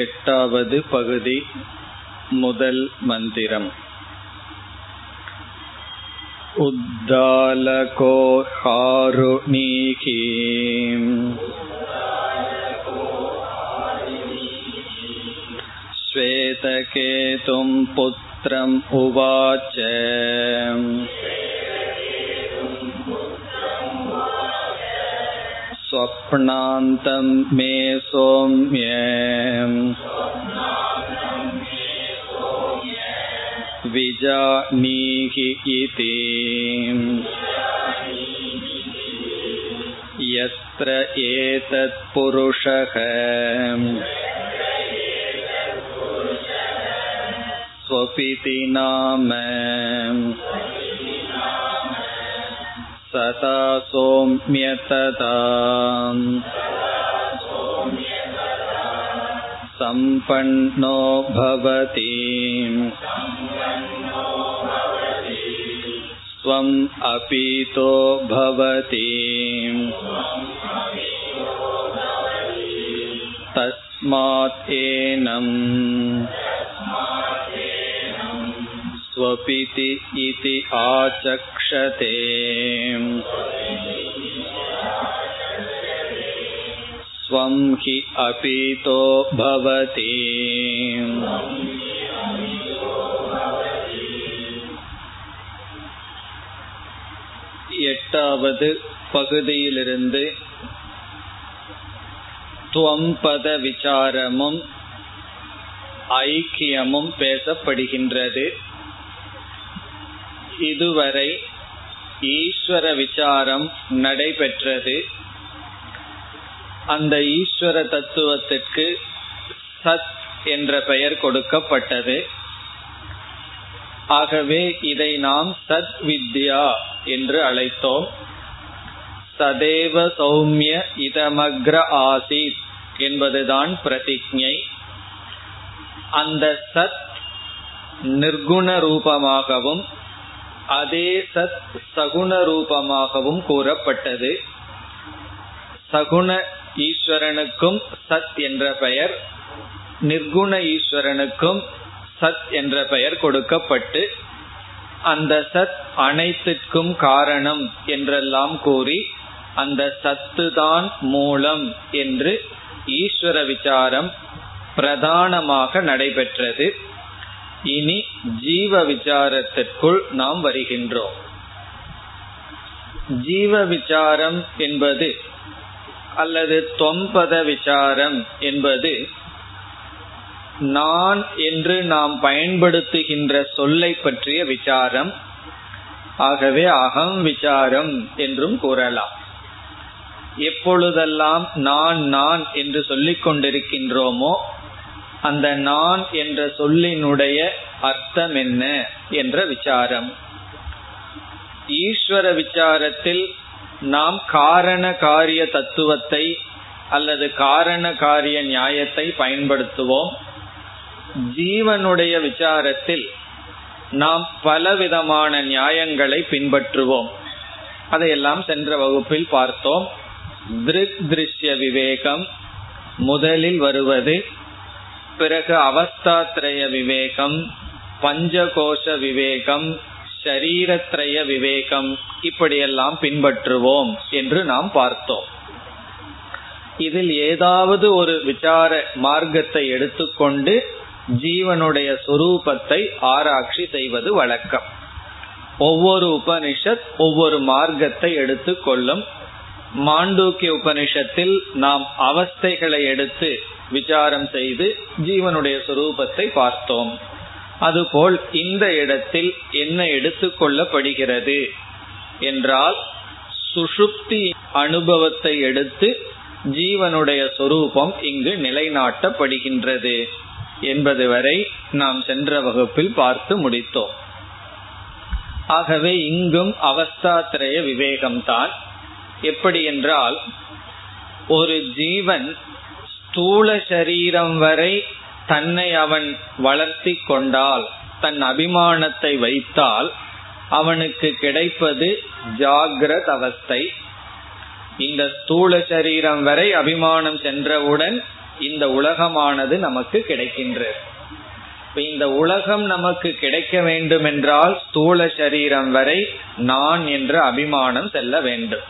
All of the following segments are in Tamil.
எட்டாவது பகுதி முதல் மந்திரம் उद्दालको हारुणीकीम् श्वेतकेतुम् पुत्रम् उवाच स्वप्नान्तं मे सौम्य विजानीहि इति यत्र एतत्पुरुषः स्वपिति नाम सदा सौम्यतदा सम्पन्नो भवति स्वम् अपीतो भवति तस्मात् एनम् स्वपिति इति आचक्षते स्वं हि अपीतो भवति எட்டாவது பகுதியிலிருந்து துவம்பத விசாரமும் ஐக்கியமும் பேசப்படுகின்றது இதுவரை ஈஸ்வர விசாரம் நடைபெற்றது. அந்த ஈஸ்வர தத்துவத்திற்கு சத் என்ற பெயர் கொடுக்கப்பட்டது. ஆகவே இதை நாம் சத் வித்யா என்று அழைத்தோம். சதேவ சௌமிய இதமக்ர ஆசித் என்பதுதான் பிரதிஜை. அந்த சத் நிர்குண ரூபமாகவும் அதே சத் சகுண ரூபமாகவும் கூறப்பட்டது. சகுண ஈஸ்வரனுக்கும் சத் என்ற பெயர் நிர்குண ஈஸ்வரனுக்கும் சத் என்ற பெயர் கொடுக்கப்பட்டு அந்த சத் அனைத்துக்கும் காரணம் என்றெல்லாம் கூறி அந்த சத்து தான் மூலம் என்று ஈஸ்வர விசாரம் பிரதானமாக நடைபெற்றது. இனி ஜீவ விசாரத்திற்குள் நாம் வருகின்றோம். ஜீவ விசாரம் என்பது அல்லது தொம்பத விசாரம் என்பது நான் என்று நாம் பயன்படுத்துகின்ற சொல்லை பற்றிய விசாரம். ஆகவே அகம் விசாரம் என்றும் கூறலாம். எப்பொழுதெல்லாம் நான் நான் என்று சொல்லிக் கொண்டிருக்கின்றோமோ அந்த நான் என்ற சொல்லினுடைய அர்த்தம் என்ன என்ற விசாரம். ஈஸ்வர விசாரத்தில் நாம் காரண காரிய தத்துவத்தை அல்லது காரண காரிய நியாயத்தை பயன்படுத்துவோம். ஜீவனுடைய விசாரத்தில் நாம் பலவிதமான நியாயங்களை பின்பற்றுவோம். அதையெல்லாம் சென்ற வகுப்பில் பார்த்தோம். திருக் திருஷ்ய விவேகம் முதலில் வருவது பிறகு அவஸ்தாத்ரய விவேகம் பஞ்சகோஷ விவேகம் ஷரீரத்ரய விவேகம் இப்படியெல்லாம் பின்பற்றுவோம் என்று நாம் பார்த்தோம். இதில் ஏதாவது ஒரு விசார மார்க்கத்தை எடுத்துக்கொண்டு ஜீவனுடைய சுரூபத்தை ஆராய்ச்சி செய்வது வழக்கம். ஒவ்வொரு உபனிஷத் ஒவ்வொரு மார்க்கத்தை எடுத்துக்கொள்ளும். மாண்டூக்கிய உபனிஷத்தில் நாம் அவஸ்தைகளை எடுத்து விசாரம் செய்து ஜீவனுடைய சுரூபத்தை பார்த்தோம். அதுபோல் இந்த இடத்தில் என்ன எடுத்துக்கொள்ளப்படுகிறது என்றால் சுஷுப்தி அனுபவத்தை எடுத்து ஜீவனுடைய சொரூபம் இங்கு நிலைநாட்டப்படுகின்றது என்பது வரை நாம் சென்ற வகுப்பில் பார்த்து முடித்தோம். ஆகவே இங்கும் அவஸ்தாத்திரய விவேகம்தான். எப்படி என்றால் ஒரு ஜீவன் ஸ்தூல சரீரம் வரை தன்னை அவன் வளர்த்தி கொண்டால் தன் அபிமானத்தை வைத்தால் அவனுக்கு கிடைப்பது ஜாகிரத அவஸ்தை. இந்த ஸ்தூல சரீரம் வரை அபிமானம் சென்றவுடன் இந்த உலகமானது நமக்கு கிடைக்கின்றது. இந்த உலகம் நமக்கு கிடைக்க வேண்டும் என்றால் ஸ்தூல சரீரம் வரை நான் என்ற அபிமானம் செல்ல வேண்டும்.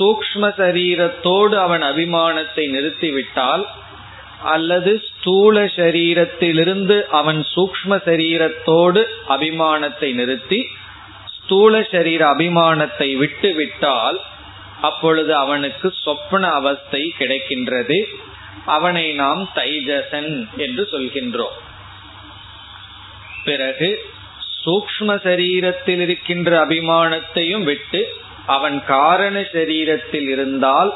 சூக்ம சரீரத்தோடு அவன் அபிமானத்தை நிறுத்திவிட்டால் அல்லது ஸ்தூல சரீரத்திலிருந்து அவன் சூக்ம சரீரத்தோடு அபிமானத்தை நிறுத்தி ஸ்தூல சரீர அபிமானத்தை விட்டு விட்டால் அப்பொழுது அவனுக்கு சொப்பன அவஸ்தை கிடைக்கின்றது. அவனை நாம் தைஜசன் என்று சொல்கின்றோம். பிறகு சூக்ம சரீரத்தில் இருக்கின்ற அபிமானத்தையும் விட்டு அவன் காரண சரீரத்தில் இருந்தால்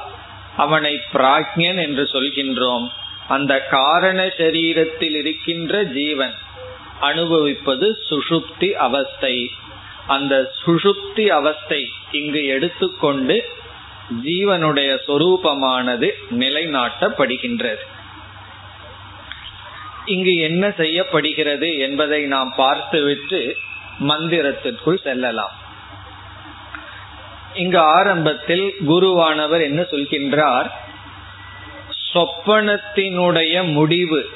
அவனை பிராக்ஞன் என்று சொல்கின்றோம். அந்த காரண சரீரத்தில் இருக்கின்ற ஜீவன் அனுபவிப்பது சுஷுப்தி அவஸ்தை. அந்த சுஷுப்தி அவஸ்தை இங்கு எடுத்துக்கொண்டு ஜீவனுடைய சொரூபமானது நிலைநாட்டப்படுகின்றது. இங்கு என்ன செய்யப்படுகிறது என்பதை நாம் பார்த்துவிட்டு மந்திரத்திற்குள் செல்லலாம். இங்கு ஆரம்பத்தில் குருவானவர் என்ன சொல்கின்றார்? சொப்பனத்தினுடைய முடிவு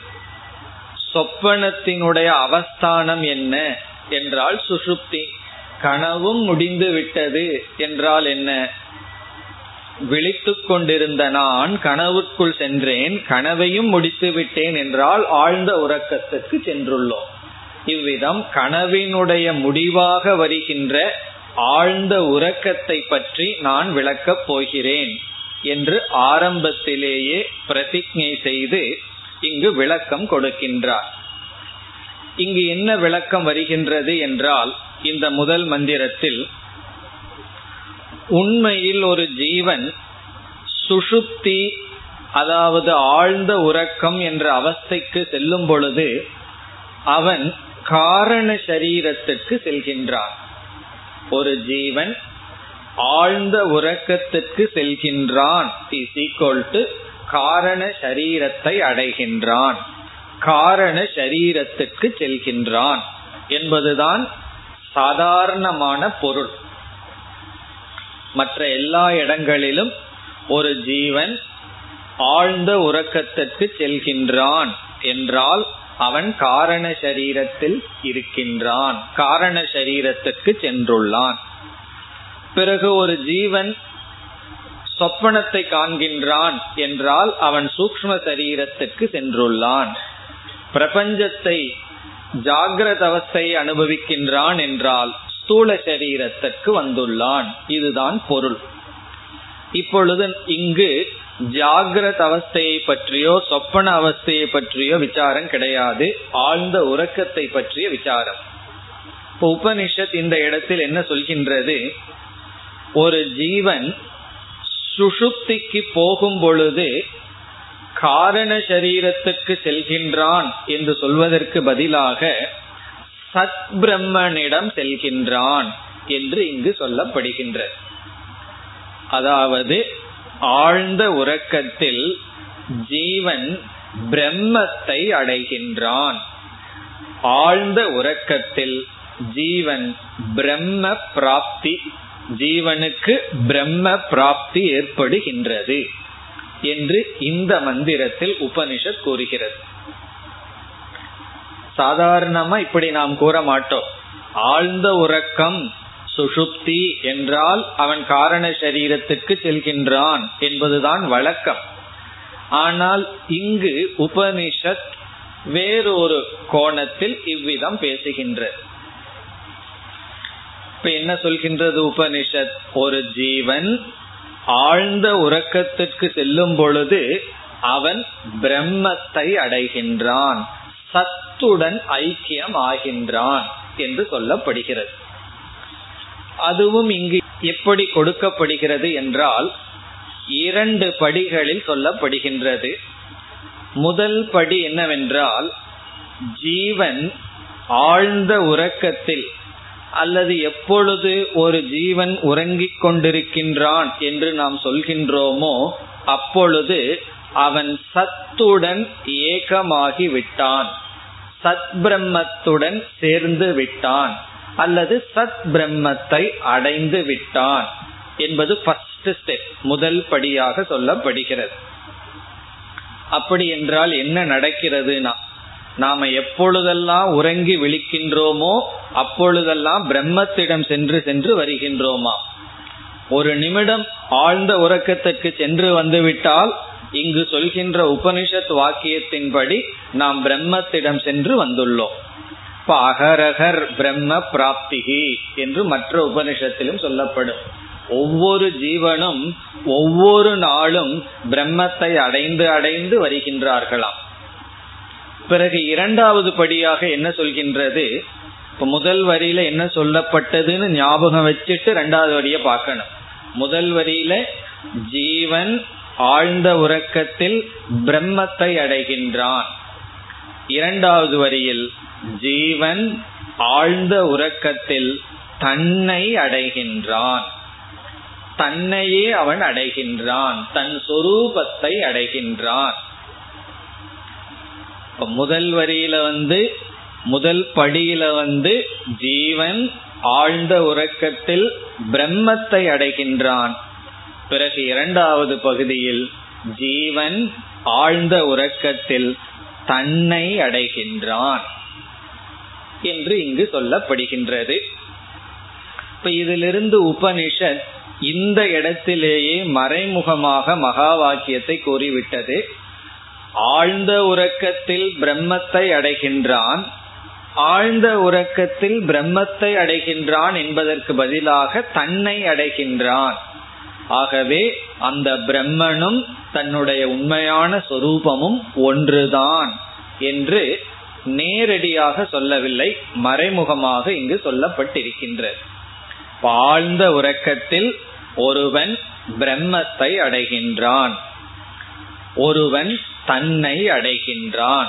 சொப்பனத்தினுடைய அவஸ்தானம் என்ன என்றால் சுசுப்தி கனவும் முடிந்து விட்டது என்றால் என்ன? விழித்து கொண்டிருந்த நான் கனவுக்குள் சென்றேன் கனவையும் முடித்து விட்டேன் என்றால் ஆழ்ந்த உறக்கத்துக்கு சென்றுள்ளோம். இவ்விதம் கனவினுடைய முடிவாக வருகின்ற ஆழ்ந்த உறக்கத்தை பற்றி நான் விளக்கப் போகிறேன் என்று ஆரம்பத்திலேயே பிரதிஜை செய்து இங்கு விளக்கம் கொடுக்கின்றார். இங்கு என்ன விளக்கம் வருகின்றது என்றால் இந்த முதல் மந்திரத்தில் உண்மையில் ஒரு ஜீவன் சுஷுப்தி அதாவது ஆழ்ந்த உறக்கம் என்ற அவஸ்தைக்கு செல்லும் பொழுது அவன் காரண சரீரத்துக்கு செல்கின்றான். ஒரு ஜீவன் ஆழ்ந்த உறக்கத்திற்கு செல்கின்றான். காரண சரீரத்தை அடைகின்றான். காரண சரீரத்துக்கு செல்கின்றான் என்பதுதான் சாதாரணமான பொருள். மற்ற எல்லா இடங்களிலும் ஒரு ஜீவன் ஆழ்ந்த உறக்கத்திற்கு செல்கின்றான் என்றால் அவன் காரண சரீரத்தில் இருக்கின்றான். காரண சரீரத்திற்கு சென்றுள்ளான். பிறகு ஒரு ஜீவன் சொப்பனத்தை காண்கின்றான் என்றால் அவன் சூக்ம சரீரத்திற்கு சென்றுள்ளான். பிரபஞ்சத்தை ஜாகிரத அவஸ்தையை அனுபவிக்கின்றான் என்றால் ஸ்தூல சரீரத்திற்கு வந்துள்ளான். இதுதான் பொருள். இப்பொழுது இங்கு ஜாகிரத அவஸ்தையை பற்றியோ சொப்பன அவஸ்தையை பற்றியோ விசாரம் கிடையாது. ஆழ்ந்த உறக்கத்தை பற்றிய விசாரம். இப்போ உபனிஷத் இந்த இடத்தில் என்ன சொல்கின்றது? ஒரு ஜீவன் சுஷுப்திக்கு போகும் பொழுது காரண சரீரத்துக்கு செல்கின்றான் என்று சொல்வதற்கு பதிலாக சத் பிரம்மனிடம் செல்கின்றான் என்று இங்கு சொல்லப்படுகின்ற அதாவது ஆழ்ந்த உறக்கத்தில் ஜீவன் பிரம்மத்தை அடைகின்றான். ஆழ்ந்த உறக்கத்தில் ஜீவன் பிரம்ம பிராப்தி ஜீவனுக்கு பிரம்ம பிராப்தி ஏற்படுகின்றது என்று இந்த மந்திரத்தில் உபனிஷத் கூறுகிறது. சாதாரணமா இப்படி நாம் கூற மாட்டோம். ஆழ்ந்த உறக்கம் சுஷுப்தி என்றால் அவன் காரண சரீரத்துக்கு செல்கின்றான் என்பதுதான் வழக்கம். ஆனால் இங்கு உபனிஷத் வேறொரு கோணத்தில் இவ்விதம் பேசுகின்ற. இப்ப என்ன சொல்கின்றது உபனிஷத்? ஒரு ஜீவன் ஆழ்ந்த உறக்கத்திற்கு செல்லும் பொழுது அவன் பிரம்மத்தை அடைகின்றான். சத்துடன் ஐக்கியம் ஆகின்றான் என்று சொல்லப்படுகிறது. அதுவும் இங்கு எப்படி கொடுக்கப்படுகிறது என்றால் இரண்டு படிகளில் சொல்லப்படுகின்றது. முதல் படி என்னவென்றால் ஜீவன் ஆழ்ந்த உறக்கத்தில் அல்லது எப்பொழுது ஒரு ஜீவன் உறங்கிக் கொண்டிருக்கின்றான் என்று நாம் சொல்கின்றோமோ அப்பொழுது அவன் சத்துடன் ஏகமாகி விட்டான் சத் பிரம்மத்துடன் சேர்ந்து விட்டான். அல்லது சத் பிரம்மத்தை அடைந்து விட்டான் என்பது ஃபர்ஸ்ட் ஸ்டெப் முதல் படியாக சொல்லப்படுகிறது. அப்படி என்றால் என்ன நடக்கிறதுனா நாம எப்பொழுதெல்லாம் உறங்கி விழிக்கின்றோமோ அப்பொழுதெல்லாம் பிரம்மத்திடம் சென்று சென்று வருகின்றோமா? ஒரு நிமிடம் ஆழ்ந்த உறக்கத்துக்கு சென்று வந்துவிட்டால் இங்கு சொல்கின்ற உபனிஷத் வாக்கியத்தின்படி நாம் பிரம்மத்திடம் சென்று வந்துள்ளோம். இப்ப அகரகர் பிரம்ம பிராப்திகி என்று மற்ற உபனிஷத்திலும் சொல்லப்படும். ஒவ்வொரு ஜீவனும் ஒவ்வொரு நாளும் பிரம்மத்தை அடைந்து அடைந்து வருகின்றார்களாம். பிறகு இரண்டாவது படியாக என்ன சொல்கின்றது? இப்ப முதல் வரியில என்ன சொல்லப்பட்டதுன்னு ஞாபகம் வச்சுட்டு ரெண்டாவது வரியை பார்க்கணும். முதல் வரியில ஜீவன் ஆழ்ந்த உறக்கத்தில் பிரம்மத்தை அடைகின்றான். இரண்டாவது வரியில் ஜீவன் ஆழ்ந்த உறக்கத்தில் தன்னை அடைகின்றான். தன்னையே அவன் அடைகின்றான். தன் சொரூபத்தை அடைகின்றான். முதல் வரியில வந்து முதல் படியில வந்து ஜீவன் ஆழ்ந்த உறக்கத்தில் பிரம்மத்தை அடைகின்றான். பிறகு இரண்டாவது பகுதியில் ஜீவன் ஆழ்ந்த உறக்கத்தில் தன்னை அடைகின்றான். என்று இங்கு சொல்லப்படுகின்றது. இப்ப இதிலிருந்து உபனிஷத் இந்த இடத்திலேயே மறைமுகமாக மகா வாக்கியத்தை கூறிவிட்டது. ஆழ்ந்த உறக்கத்தில் பிரம்மத்தை அடைகின்றான். ஆழ்ந்த உறக்கத்தில் பிரம்மத்தை அடைகின்றான் என்பதற்கு பதிலாக தன்னை அடைகின்றான். ஆகவே அந்த பிரம்மனும் தன்னுடைய உண்மையான சொரூபமும் ஒன்றுதான் என்று நேரடியாக சொல்லவில்லை மறைமுகமாக இங்கு சொல்லப்பட்டிருக்கின்றது. ஆழ்ந்த உறக்கத்தில் ஒருவன் பிரம்மத்தை அடைகின்றான். ஒருவன் தன்னை அடைகின்றான்.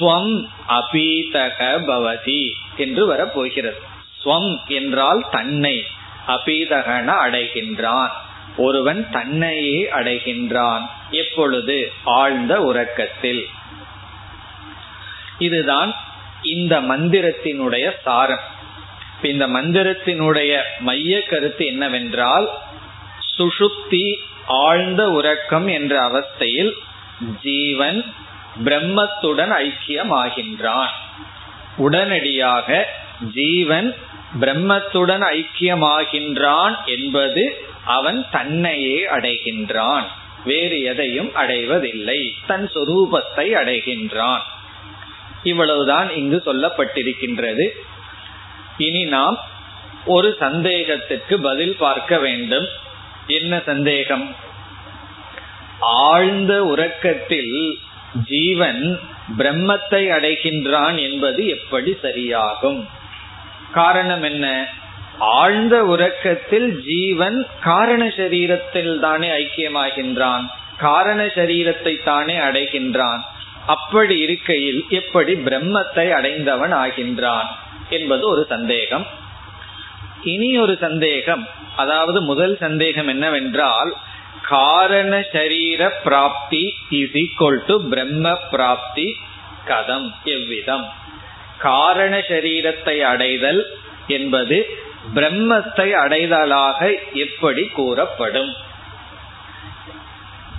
ஸ்வம் அபீதக பவதி என்று வரப்போகிறது. ஸ்வம் என்றால் தன்னை அபீதகன அடைகின்றான். ஒருவன் தன்னையே அடைகின்றான். எப்பொழுது? ஆழ்ந்த உறக்கத்தில். இதுதான் இந்த மந்திரத்தினுடைய சாரம். இந்த மந்திரத்தினுடைய மைய கருத்து என்னவென்றால் சுஷுப்தி ஆழ்ந்த உறக்கம் என்ற அவஸ்தையில் ஜீவன் பிரம்மத்துடன் ஐக்கியமாகின்றான். உடனடியாக ஜீவன் பிரம்மத்துடன் ஐக்கியமாகின்றான் என்பது அவன் தன்னையே அடைகின்றான். வேறு எதையும் அடைவதில்லை. தன் சொரூபத்தை அடைகின்றான். இவ்வளவுதான் இங்கு சொல்லப்பட்டிருக்கின்றது. இனி நாம் ஒரு சந்தேகத்திற்கு பதில் பார்க்க வேண்டும். என்ன சந்தேகம்? ஆழ்ந்த உறக்கத்தில் ஜீவன் பிரம்மத்தை அடைகின்றான் என்பது எப்படி சரியாகும்? காரணம் என்ன? ஆழ்ந்த உறக்கத்தில் ஜீவன் காரண சரீரத்தில் தானே ஐக்கியமாகின்றான். காரண சரீரத்தை தானே அடைகின்றான். அப்படி இருக்கையில் எப்படி பிரம்மத்தை அடைந்தவன் ஆகின்றான் என்பது ஒரு சந்தேகம். இனி ஒரு சந்தேகம். அதாவது முதல் சந்தேகம் என்னவென்றால் காரண சரீர பிராப்தி இஸ் ஈக்வல் டு பிரம்ம பிராப்தி கதம் எவ்விதம். காரண சரீரத்தை அடைதல் என்பது பிரம்மத்தை அடைதலாக எப்படி கூறப்படும்?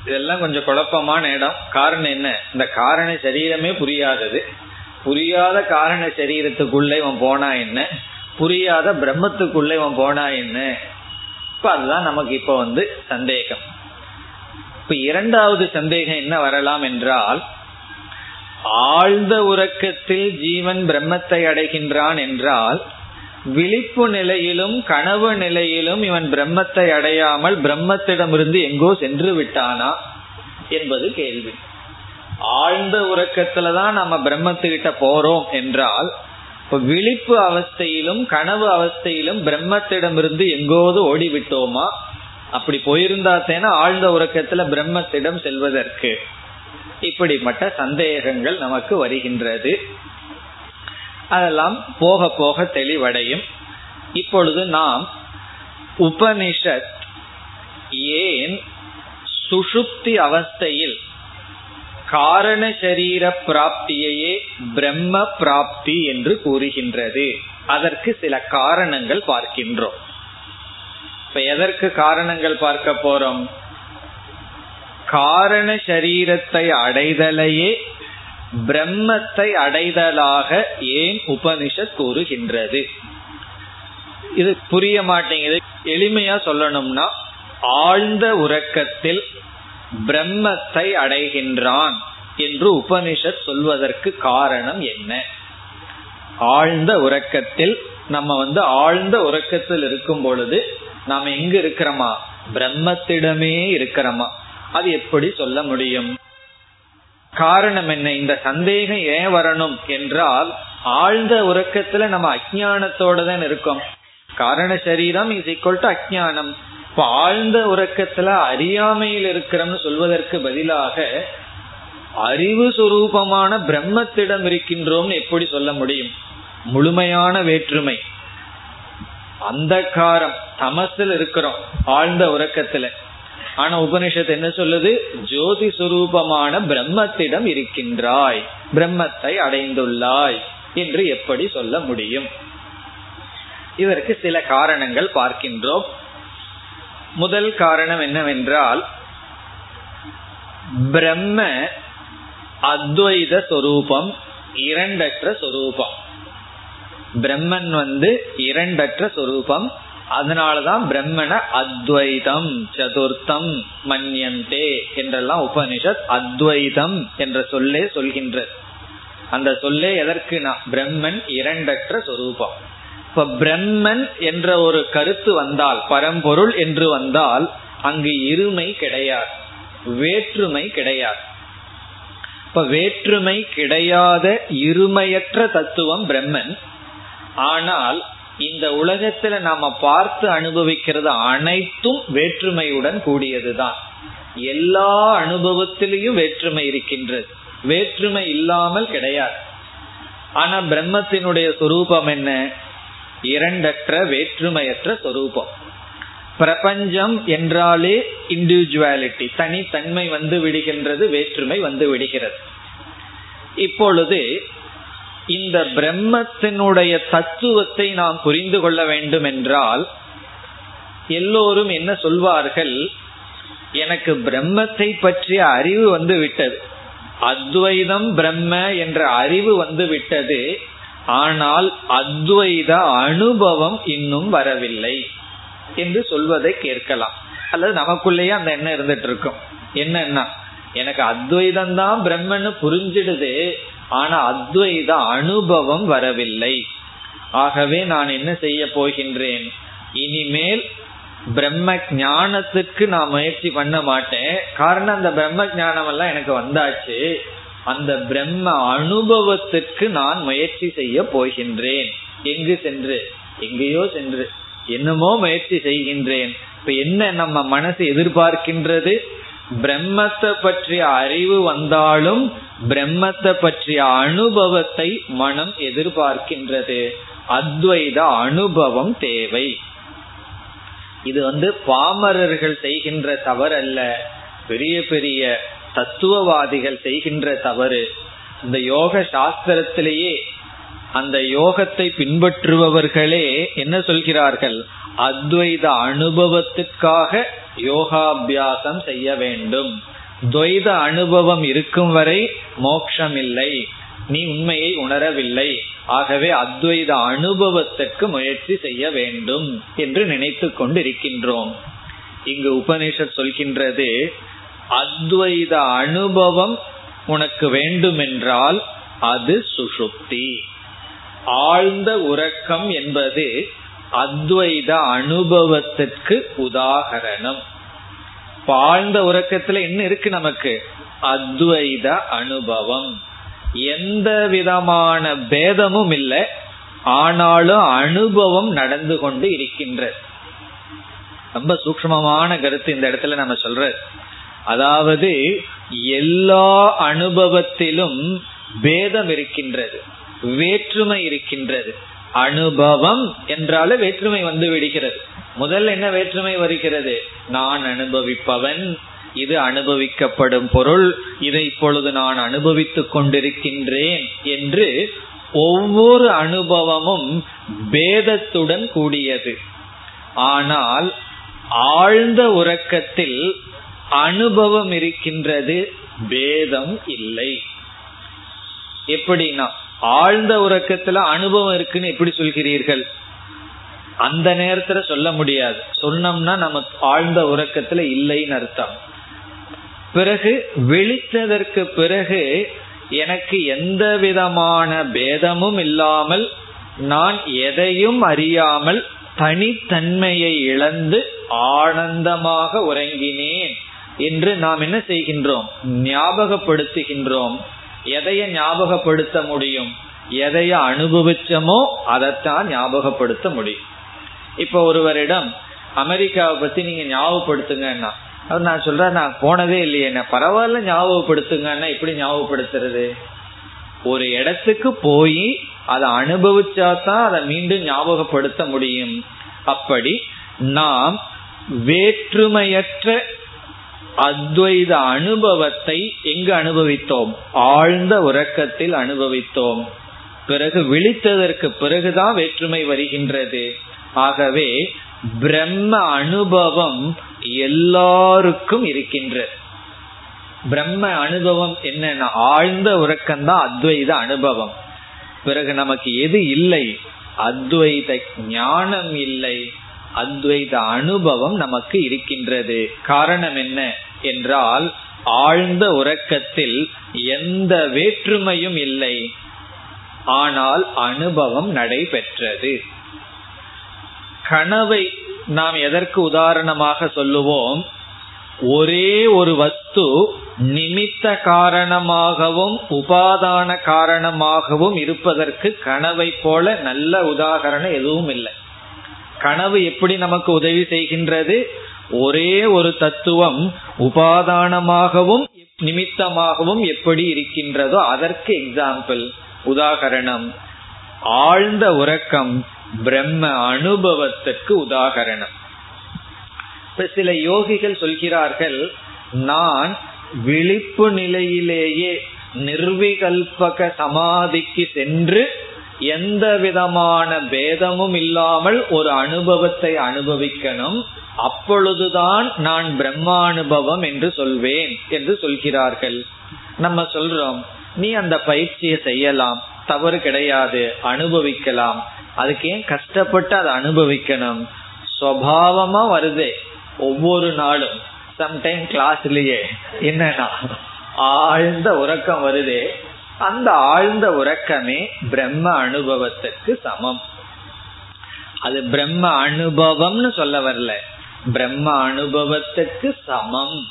இதெல்லாம் கொஞ்சம் குழப்பமான இடம். காரணம் என்ன? இந்த காரண சரீரமே புரியாதது. புரியாத காரண சரீரத்துக்குள்ளே இவன் போனா என்ன? புரியாத பிரம்மத்துக்குள்ளே இவன் போனா என்ன? இப்ப அதுதான் நமக்கு இப்ப வந்து சந்தேகம். இப்ப இரண்டாவது சந்தேகம் என்ன வரலாம் என்றால் ஆழ்ந்த உறக்கத்தில் ஜீவன் பிரம்மத்தை அடைகின்றான் என்றால் விழிப்பு நிலையிலும் கனவு நிலையிலும் இவன் பிரம்மத்தை அடையாமல் பிரம்மத்திடமிருந்து எங்கோ சென்று விட்டானா என்பது கேள்வி. ஆழ்ந்த உறக்கத்துலதான் நம்ம பிரம்மத்துக்கிட்ட போறோம் என்றால் விழிப்பு அவஸ்தையிலும் கனவு அவஸ்தையிலும் பிரம்மத்திடமிருந்து எங்கோது ஓடிவிட்டோமா? அப்படி போயிருந்தா தேனா ஆழ்ந்த உறக்கத்துல பிரம்மத்திடம் செல்வதற்கு இப்படிப்பட்ட சந்தேகங்கள் நமக்கு வருகின்றது. அதெல்லாம் போக போக தெளிவடையும். இப்பொழுது நாம் உபனிஷத் ஏன் சுஷுப்தி அவஸ்தையில் காரண சரீர பிராப்தியையே பிரம்ம பிராப்தி என்று கூறுகின்றது. அதற்கு சில காரணங்கள் பார்க்கின்றோம். இப்ப எதற்கு காரணங்கள் பார்க்க போறோம்? காரண சரீரத்தை அடைதலையே பிரம்மத்தை அடைதலாக ஏன் உபனிஷத் கூறுகின்றது? இது புரிய மாட்டேங்குது. எளிமையா சொல்லணும்னா ஆழ்ந்த உறக்கத்தில் பிரம்மத்தை அடைகின்றான் என்று உபனிஷத் சொல்வதற்கு காரணம் என்ன? ஆழ்ந்த உறக்கத்தில் நம்ம வந்து ஆழ்ந்த உறக்கத்தில் இருக்கும் பொழுது நாம் எங்க இருக்கிறோமா? பிரம்மத்திடமே இருக்கிறோமா? அது எப்படி சொல்ல முடியும்? காரணம் என்ன? இந்த சந்தேகம் ஏன் வரணும் என்றால் ஆழ்ந்த உறக்கத்துல நம்ம அஜானத்தோட தான் இருக்கோம். காரண சரீரம் இஸ் ஈக்குவல் டு அஜானம் இப்ப ஆழ்ந்த உறக்கத்துல அறியாமையில் இருக்கிறோம்னு சொல்வதற்கு பதிலாக அறிவு சுரூபமான பிரம்மத்திடம் இருக்கின்றோம்னு எப்படி சொல்ல முடியும்? முழுமையான வேற்றுமை. அந்த காரம் தமசில் இருக்கிறோம் ஆழ்ந்த உறக்கத்துல. ஆனா உபனிஷத் என்ன சொல்லுது? ஜோதி சுரூபமான பிரம்மத்திடம் இருக்கின்றாய் பிரம்மத்தை அடைந்துள்ளாய் என்று எப்படி சொல்ல முடியும்? இதற்கு சில காரணங்கள் பார்க்கின்றோம். முதல் காரணம் என்னவென்றால் பிரம்ம அத்வைத சொரூபம் இரண்டற்ற சொரூபம். பிரம்மன் வந்து இரண்டற்ற சொரூபம் அதனாலதான் பிரம்மனை அத்வைதம் சதுர்த்தம் மன்யந்தே என்றெல்லாம் உபனிஷத் அத்வைதம் என்ற சொல்லே சொல்கின்ற அந்த சொல்லே எதற்குனா பிரம்மன் இரண்டற்ற சொரூபம். இப்ப பிரம்மன் என்ற ஒரு கருத்து வந்தால் பரம்பொருள் என்று வந்தால் அங்கு இருமை கிடையாது வேற்றுமை கிடையாது. இப்ப வேற்றுமை கிடையாத இருமையற்ற தத்துவம் பிரம்மன். ஆனால் இந்த உலகத்துல நாம பார்த்து அனுபவிக்கிறது அனைத்தும் வேற்றுமையுடன் கூடியதுதான். எல்லா அனுபவத்திலையும் வேற்றுமை இருக்கின்றது. வேற்றுமை இல்லாமல் கிடையாது. ஆனா பிரம்மத்தினுடைய சொரூபம் என்ன? இரண்டற்ற வேற்றுமையற்ற சொரூபம். பிரபஞ்சம் என்றாலே இண்டிவிஜுவாலிட்டி தனித்தன்மை வந்து விடுகின்றது வேற்றுமை வந்து விடுகிறது. இப்பொழுது இந்த பிரம்மத்தினுடைய தத்துவத்தை நாம் புரிந்து கொள்ள வேண்டும் என்றால் எல்லோரும் என்ன சொல்வார்கள்? எனக்கு பிரம்மத்தை பற்றிய அறிவு வந்து விட்டது. அத்வைதம் பிரம்ம என்ற அறிவு வந்து விட்டது. ஆனால் அத்வைத அனுபவம் இன்னும் வரவில்லை என்று சொல்வதை கேட்கலாம். அல்லது நமக்குள்ளேயே அந்த எண்ணம் இருந்துட்டு இருக்கும். என்னன்னா எனக்கு அத்வைதம் தான் பிரம்மன்னு புரிஞ்சிடுது. ஆனா அத்வைத அனுபவம் வரவில்லை. ஆகவே நான் என்ன செய்ய போகின்றேன்? இனிமேல் பிரம்ம ஞானத்துக்கு நான் முயற்சி பண்ண மாட்டேன். காரணம் அந்த பிரம்ம ஞானம் எல்லாம் எனக்கு வந்தாச்சு. அந்த பிரம்ம அனுபவத்துக்கு நான் முயற்சி செய்ய போகின்றேன். எங்கு சென்று? எங்கேயோ சென்று. என்னமோ முயற்சி செய்கின்றேன். இப்ப என்ன நம்ம மனசு எதிர்பார்க்கின்றது? பிரம்மத்தை பற்றிய அறிவு வந்தாலும் பிரம்மத்தை பற்றிய அனுபவத்தை மனம் எதிர்பார்க்கின்றது. அத்வைத அனுபவம் தேவை. இது வந்து பாமரர்கள் செய்கின்ற தவறு அல்ல பெரிய பெரிய தத்துவவாதிகள் செய்கின்ற தவறு. இந்த யோக சாஸ்திரத்திலேயே அந்த யோகத்தை பின்பற்றுபவர்களே என்ன சொல்கிறார்கள்? அத்வைத அனுபவத்துக்காக யோகாபியாசம் செய்ய வேண்டும். துவைத அனுபவம் இருக்கும் வரை மோட்சம் இல்லை நீ உண்மையை உணரவில்லை. ஆகவே அத்வைத அனுபவத்திற்கு முயற்சி செய்ய வேண்டும் என்று நினைத்து கொண்டிருக்கின்றோம். இங்கு உபனிஷத் சொல்கின்றது அத்வைத அனுபவம் உனக்கு வேண்டுமென்றால் அது சுஷுப்தி. ஆழ்ந்த உறக்கம் என்பது அத்வைத அனுபவத்திற்கு உதாகரணம். ஆழ்ந்த உறக்கத்துல என்ன இருக்கு நமக்கு? அத்வைத அனுபவம். எந்த விதமான பேதமும் இல்லை. ஆனாலும் அனுபவம் நடந்து கொண்டு இருக்கின்ற ரொம்ப சூக்மமான கருத்து இந்த இடத்துல நம்ம சொல்ற அதாவது எல்லா அனுபவத்திலும் பேதம் இருக்கின்றது. வேற்றுமை இருக்கின்றது. அனுபவம் என்றால வேற்றுமை வந்து விடுகிறது. முதல்ல என்ன வேற்றுமை வருகிறது? நான் அனுபவிப்பவன் இது அனுபவிக்கப்படும் பொருள் இதை இப்பொழுது நான் அனுபவித்துக் கொண்டிருக்கின்றேன் என்று ஒவ்வொரு அனுபவமும் பேதத்துடன் கூடியது. ஆனால் ஆழ்ந்த உறக்கத்தில் அனுபவம் இருக்கின்றது பேதம் இல்லை. எப்படின்னா ஆழ்ந்த உறக்கத்துல அனுபவம் இருக்குன்னு எப்படி சொல்கிறீர்கள்? அந்த நேரத்துல சொல்ல முடியாது. சொன்னோம்னா நம்ம ஆழ்ந்த உறக்கத்துல இல்லைன்னு அர்த்தம். பிறகு விழித்ததற்கு பிறகு எனக்கு எந்த விதமான பேதமும் இல்லாமல் நான் எதையும் அறியாமல் தனித்தன்மையை இழந்து ஆனந்தமாக உறங்கினேன் என்று நாம் என்ன செய்கின்றோம்? ஞாபகப்படுத்துகின்றோம். எதைய ஞாபகப்படுத்த முடியும்? எதைய அனுபவிச்சமோ அதைத்தான் ஞாபகப்படுத்த முடியும். இப்ப ஒருவரிடம் அமெரிக்காவை பத்தி நீங்க ஞாபகப்படுத்துங்கன்னா அவர் நான் சொல்றேன் நான் போனதே இல்லையே என்ன பரவாயில்ல ஞாபகப்படுத்துங்கன்னா எப்படி ஞாபகப்படுத்துறது? ஒரு இடத்துக்கு போய் அதை அனுபவிச்சாதான் அதை மீண்டும் ஞாபகப்படுத்த முடியும். அப்படி நாம் வேற்றுமையற்ற அத்வைத அனுபவத்தை எங்கு அனுபவித்தோம்? ஆழ்ந்த உறக்கத்தில் அனுபவித்தோம். பிறகு விழித்ததற்கு பிறகுதான் வேற்றுமை வருகின்றது. ஆகவே பிரம்ம அனுபவம் எல்லாருக்கும் இருக்கின்றது பிரம்ம அனுபவம் என்னன்னா ஆழ்ந்த உறக்கம்தான் அத்வைத அனுபவம். பிறகு நமக்கு எது இல்லை? அத்வைத ஞானம் இல்லை. அத்வைத அனுபவம் நமக்கு இருக்கின்றது. காரணம் என்ன? என்றால் ஆழ்ந்த உறக்கத்தில் எந்த வேற்றுமையும் இல்லை. ஆனால் அனுபவம் நடைபெற்றது. கனவை நாம் எதற்கு உதாரணமாக சொல்லுவோம்? ஒரே ஒரு வஸ்து நிமித்த காரணமாகவும் உபாதான காரணமாகவும் இருப்பதற்கு கனவை போல நல்ல உதாகரணம் எதுவும் இல்லை. கனவு எப்படி நமக்கு உதவி செய்கின்றது? ஒரே ஒரு தத்துவம் உபாதானமாகவும் நிமித்தமாகவும் எப்படி இருக்கின்றதோ அதற்கு எக்ஸாம்பிள் உதாகரணம். ஆழ்ந்த உறக்கம் பிரம்ம அனுபவத்திற்கு உதாகரணம். இப்ப சில யோகிகள் சொல்கிறார்கள் நான் விழிப்பு நிலையிலேயே நிர்விகல்பக சமாதிக்கு சென்று எந்த விதமான பேதமும் இல்லாமல் ஒரு அனுபவத்தை அனுபவிக்கணும். அப்பொழுதுதான் நான் பிரம்மானுபவம் என்று சொல்வேன் என்று சொல்கிறார்கள். நம்ம சொல்றோம் நீ அந்த பயிற்சியை செய்யலாம் தவறு கிடையாது அனுபவிக்கலாம். அதுக்கு ஏன் கஷ்டப்பட்டு அதை அனுபவிக்கணும்? சுவாவமா வருதே ஒவ்வொரு நாளும். சம்டைம் கிளாஸ்லயே என்னன்னா ஆழ்ந்த உறக்கம் வருதே. அந்த ஆழ்ந்த உறக்கமே பிரம்ம அனுபவத்துக்கு சமம். அது பிரம்ம அனுபவம்னு சொல்ல வரல. பிரம்ம அனுபவத்துக்கு சமம்.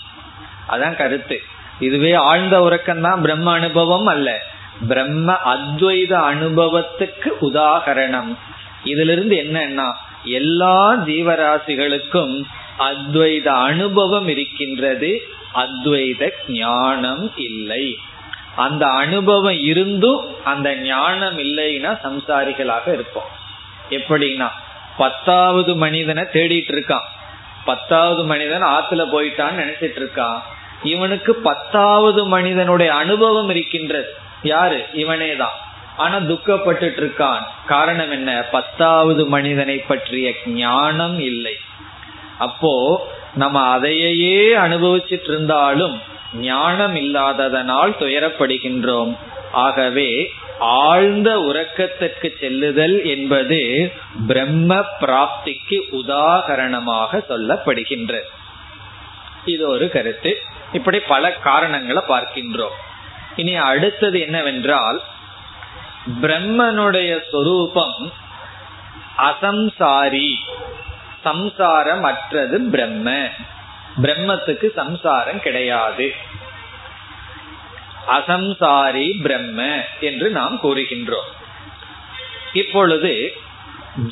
அதான் கருத்து. இதுவே ஆழ்ந்த உறக்கம் தான் பிரம்ம அனுபவம் அல்ல. பிரம்ம அத்வைத அனுபவத்துக்கு உதாகரணம். இதிலிருந்து என்னன்னா எல்லா ஜீவராசிகளுக்கும் அத்வைத அனுபவம் இருக்கின்றது. அத்வைத ஞானம் இல்லை. அந்த அனுபவம் இருந்தும் அந்த ஞானம் இல்லைன்னா சம்சாரிகளாக இருப்போம். எப்படின்னா பத்தாவது மனிதனை தேடிட்டு இருக்கான். பத்தாவது மனிதன் ஆத்துல போயிட்டான்னு நினைச்சிட்டு இருக்கான். இவனுக்கு பத்தாவது மனிதனுடைய அனுபவம் இருக்கின்றது. யாரு? இவனே தான். ஆனா துக்கப்பட்டு இருக்கான். காரணம் என்ன? பத்தாவது மனிதனை பற்றிய ஞானம் இல்லை. அப்போ நம்ம அதையே அனுபவிச்சிட்டு இருந்தாலும் ஞானம் இல்லாததனால் துயரப்படுகின்றோம். ஆகவே ஆழ்ந்த உறக்கத்திற்கு செல்லுதல் என்பது பிரம்ம பிராப்திக்கு உதாகரணமாக சொல்லப்படுகின்ற இது ஒரு கருத்து. இப்படி பல காரணங்களை பார்க்கின்றோம். இனி அடுத்தது என்னவென்றால் பிரம்மனுடைய சொரூபம் அசம்சாரி சம்சாரம் அற்றது பிரம்ம. பிரம்மத்துக்கு சம்சாரம் கிடையாது. அசம்சாரி பிரம்ம என்று நாம் கூறுகின்றோம். இப்பொழுது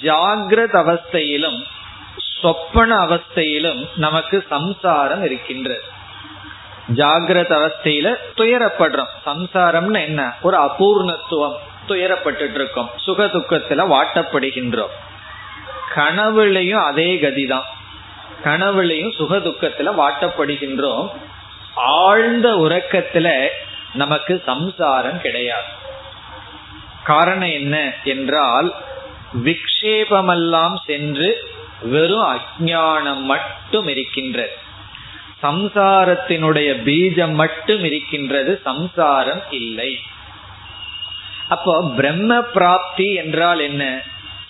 ஜாகிரத அவஸ்தையிலும் சொப்பன அவஸ்தையிலும் நமக்கு சம்சாரம் இருக்கின்றது. ஜாகிரத அவஸ்தையில துயரப்படுறோம். சம்சாரம்னு என்ன? ஒரு அபூர்ணத்துவம் துயரப்பட்டு இருக்கோம் சுக துக்கத்துல வாட்டப்படுகின்றோம். கனவுலையும் அதே கதிதான். கனவுலையும் சுக துக்கத்துல வாட்டப்படுகின்றோம். ஆழ்ந்த உறக்கத்துல நமக்கு சம்சாரம் கிடையாது. காரணம் என்ன என்றால் விக்ஷேபமெல்லாம் சென்று வெறும் அஜானம் மட்டும் இருக்கின்றது. சம்சாரத்தினுடைய பீஜம் மட்டும் இருக்கின்றது சம்சாரம் இல்லை. அப்போ பிரம்ம பிராப்தி என்றால் என்ன?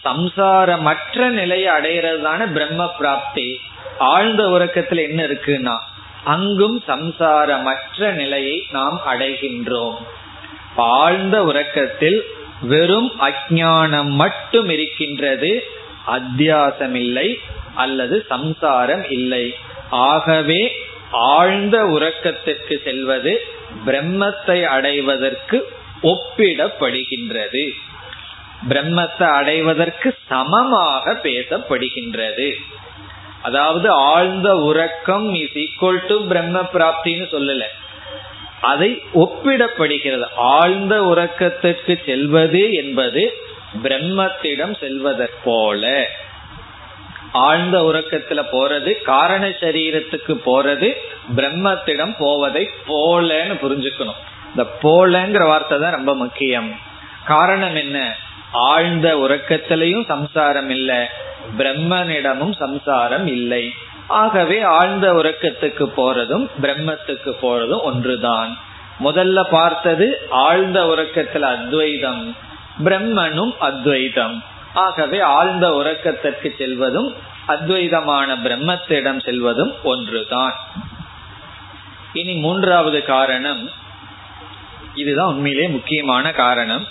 சம்சாரமற்ற நிலையை அடையிறது தானே பிரம்ம பிராப்தி. ஆழ்ந்த உறக்கத்துல என்ன இருக்குன்னா அங்கும் சம்சாரமற்ற நிலையை நாம் அடைகின்றோம். ஆழ்ந்த உறக்கத்தில் வெறும் அஜானம் மட்டும் இருக்கின்றது அத்தியாசம் இல்லை அல்லது சம்சாரம் இல்லை. ஆகவே ஆழ்ந்த உறக்கத்திற்கு செல்வது பிரம்மத்தை அடைவதற்கு ஒப்பிடப்படுகின்றது. பிரம்மத்தை அடைவதற்கு சமமாக பேசப்படுகின்றது. அதாவது ஆழ்ந்த உறக்கம் இஸ் ஈக்குவல் டு பிரம்ம பிராப்தின்னு சொல்லல. அதை ஒப்பிடப்படுகிறது. ஆழ்ந்த உறக்கத்திற்கு செல்வது என்பது பிரம்மத்திடம் செல்வதற்போல ஆழ்ந்த உறக்கத்துல போறது காரண சரீரத்துக்கு போறது பிரம்மத்திடம் போவதை போலன்னு புரிஞ்சுக்கணும். இந்த போலங்கிற வார்த்தை தான் ரொம்ப முக்கியம். காரணம் என்ன? ஆழ்ந்த உறக்கத்திலையும் சம்சாரம் இல்லை பிரம்மனிடமும் சம்சாரம் இல்லை. ஆகவே ஆழ்ந்த உறக்கத்துக்கு போறதும் பிரம்மத்துக்கு போறதும் ஒன்றுதான். முதல்ல பார்த்தது ஆழ்ந்த உறக்கத்துல அத்வைதம் பிரம்மனும் அத்வைதம். ஆகவே ஆழ்ந்த உறக்கத்திற்கு செல்வதும் அத்வைதமான பிரம்மத்திடம் செல்வதும் ஒன்றுதான். இனி மூன்றாவது காரணம் இதுதான் உண்மையிலே முக்கியமான காரணம்.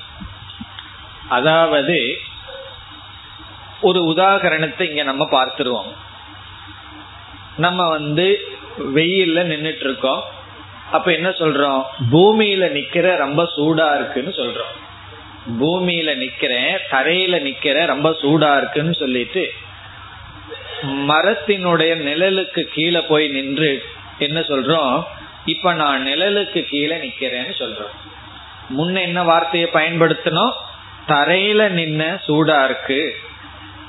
அதாவது ஒரு உதாகரணத்தை இங்க நம்ம பார்த்துருவோம். நம்ம வந்து வெயில்ல நின்றுட்டு இருக்கோம் அப்ப என்ன சொல்றோம்? பூமியில நிக்கிற ரொம்ப சூடா இருக்குன்னு சொல்றோம். பூமியில நிக்கிறேன் தரையில நிக்கிற ரொம்ப சூடா இருக்குன்னு சொல்லிட்டு மரத்தினுடைய நிழலுக்கு கீழே போய் நின்று என்ன சொல்றோம்? இப்ப நான் நிழலுக்கு கீழே நிக்கிறேன்னு சொல்றோம். முன்ன என்ன வார்த்தையை பயன்படுத்தணும் தரையில நின்ன சூடா இருக்கு.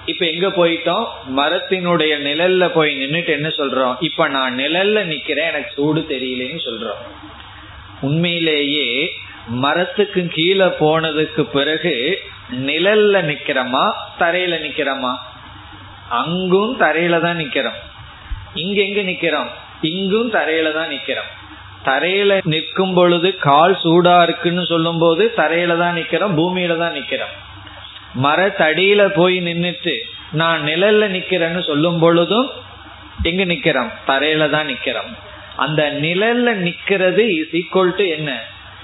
இப்ப எங்க போயிட்டோம்? மரத்தினுடைய நிழல்ல போய் நின்னுட்டு என்ன சொல்றோம்? இப்ப நான் நிழல்ல நிக்கிறேன் எனக்கு சூடு தெரியலன்னு சொல்றோம். உண்மையிலேயே மரத்துக்கு கீழே போனதுக்கு பிறகு நிழல்ல நிக்கிறோமா? தரையில நிக்கிறோமா? அங்கும் தரையில தான் நிக்கிறோம். இங்க எங்க நிக்கிறோம்? இங்கும் தரையில தான் நிக்கிறோம். தரையில நிற்கும் பொழுது கால் சூடா இருக்குன்னு சொல்லும் போது தரையில தான் நிக்கிறோம் பூமியில தான் நிக்கிறோம். மரத்தடியில போய் நின்னுட்டு நான் நிழல்ல நிக்கிறேன்னு சொல்லும் பொழுதும் எங்க நிக்கிறோம் தரையில தான் நிக்கிறோம். அந்த நிழல்ல நிக்கிறது இஸ் ஈக்குவல் டு என்ன?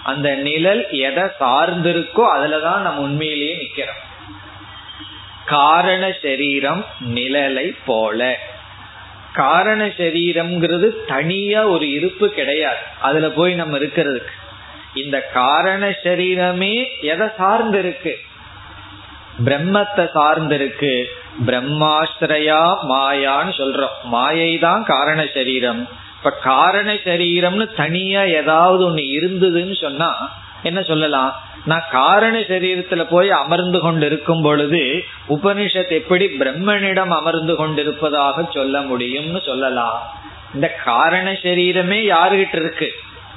அந்த நிழல் எதை சார்ந்திருக்கோ அதுலதான் நம்ம உண்மையிலேயே நிக்கிறோம். காரண சரீரம் நிழலை போல. காரண சரீரம்ங்கிறது தனியா ஒரு இருப்பு கிடையாது. அதுல போய் நம்ம இருக்கிறதுக்கு. இந்த காரண சரீரமே எதை சார்ந்து இருக்கு பிரம்மத்தை சார்ந்து இருக்கு பிரம்மாஸ்திரயா மாயான்னு சொல்றோம். மாயை தான் காரண சரீரம். இப்ப காரண சரீரம்னு தனியா ஏதாவது ஒண்ணு இருந்ததுன்னு சொன்னா என்ன சொல்லலாம்? நான் காரண சரீரத்துல போய் அமர்ந்து கொண்டு இருக்கும் பொழுது உபனிஷத் எப்படி பிரம்மனிடம் அமர்ந்து கொண்டிருப்பதாக சொல்ல முடியும்னு சொல்லலாம். இந்த காரண சரீரமே யாருகிட்ட இருக்கு?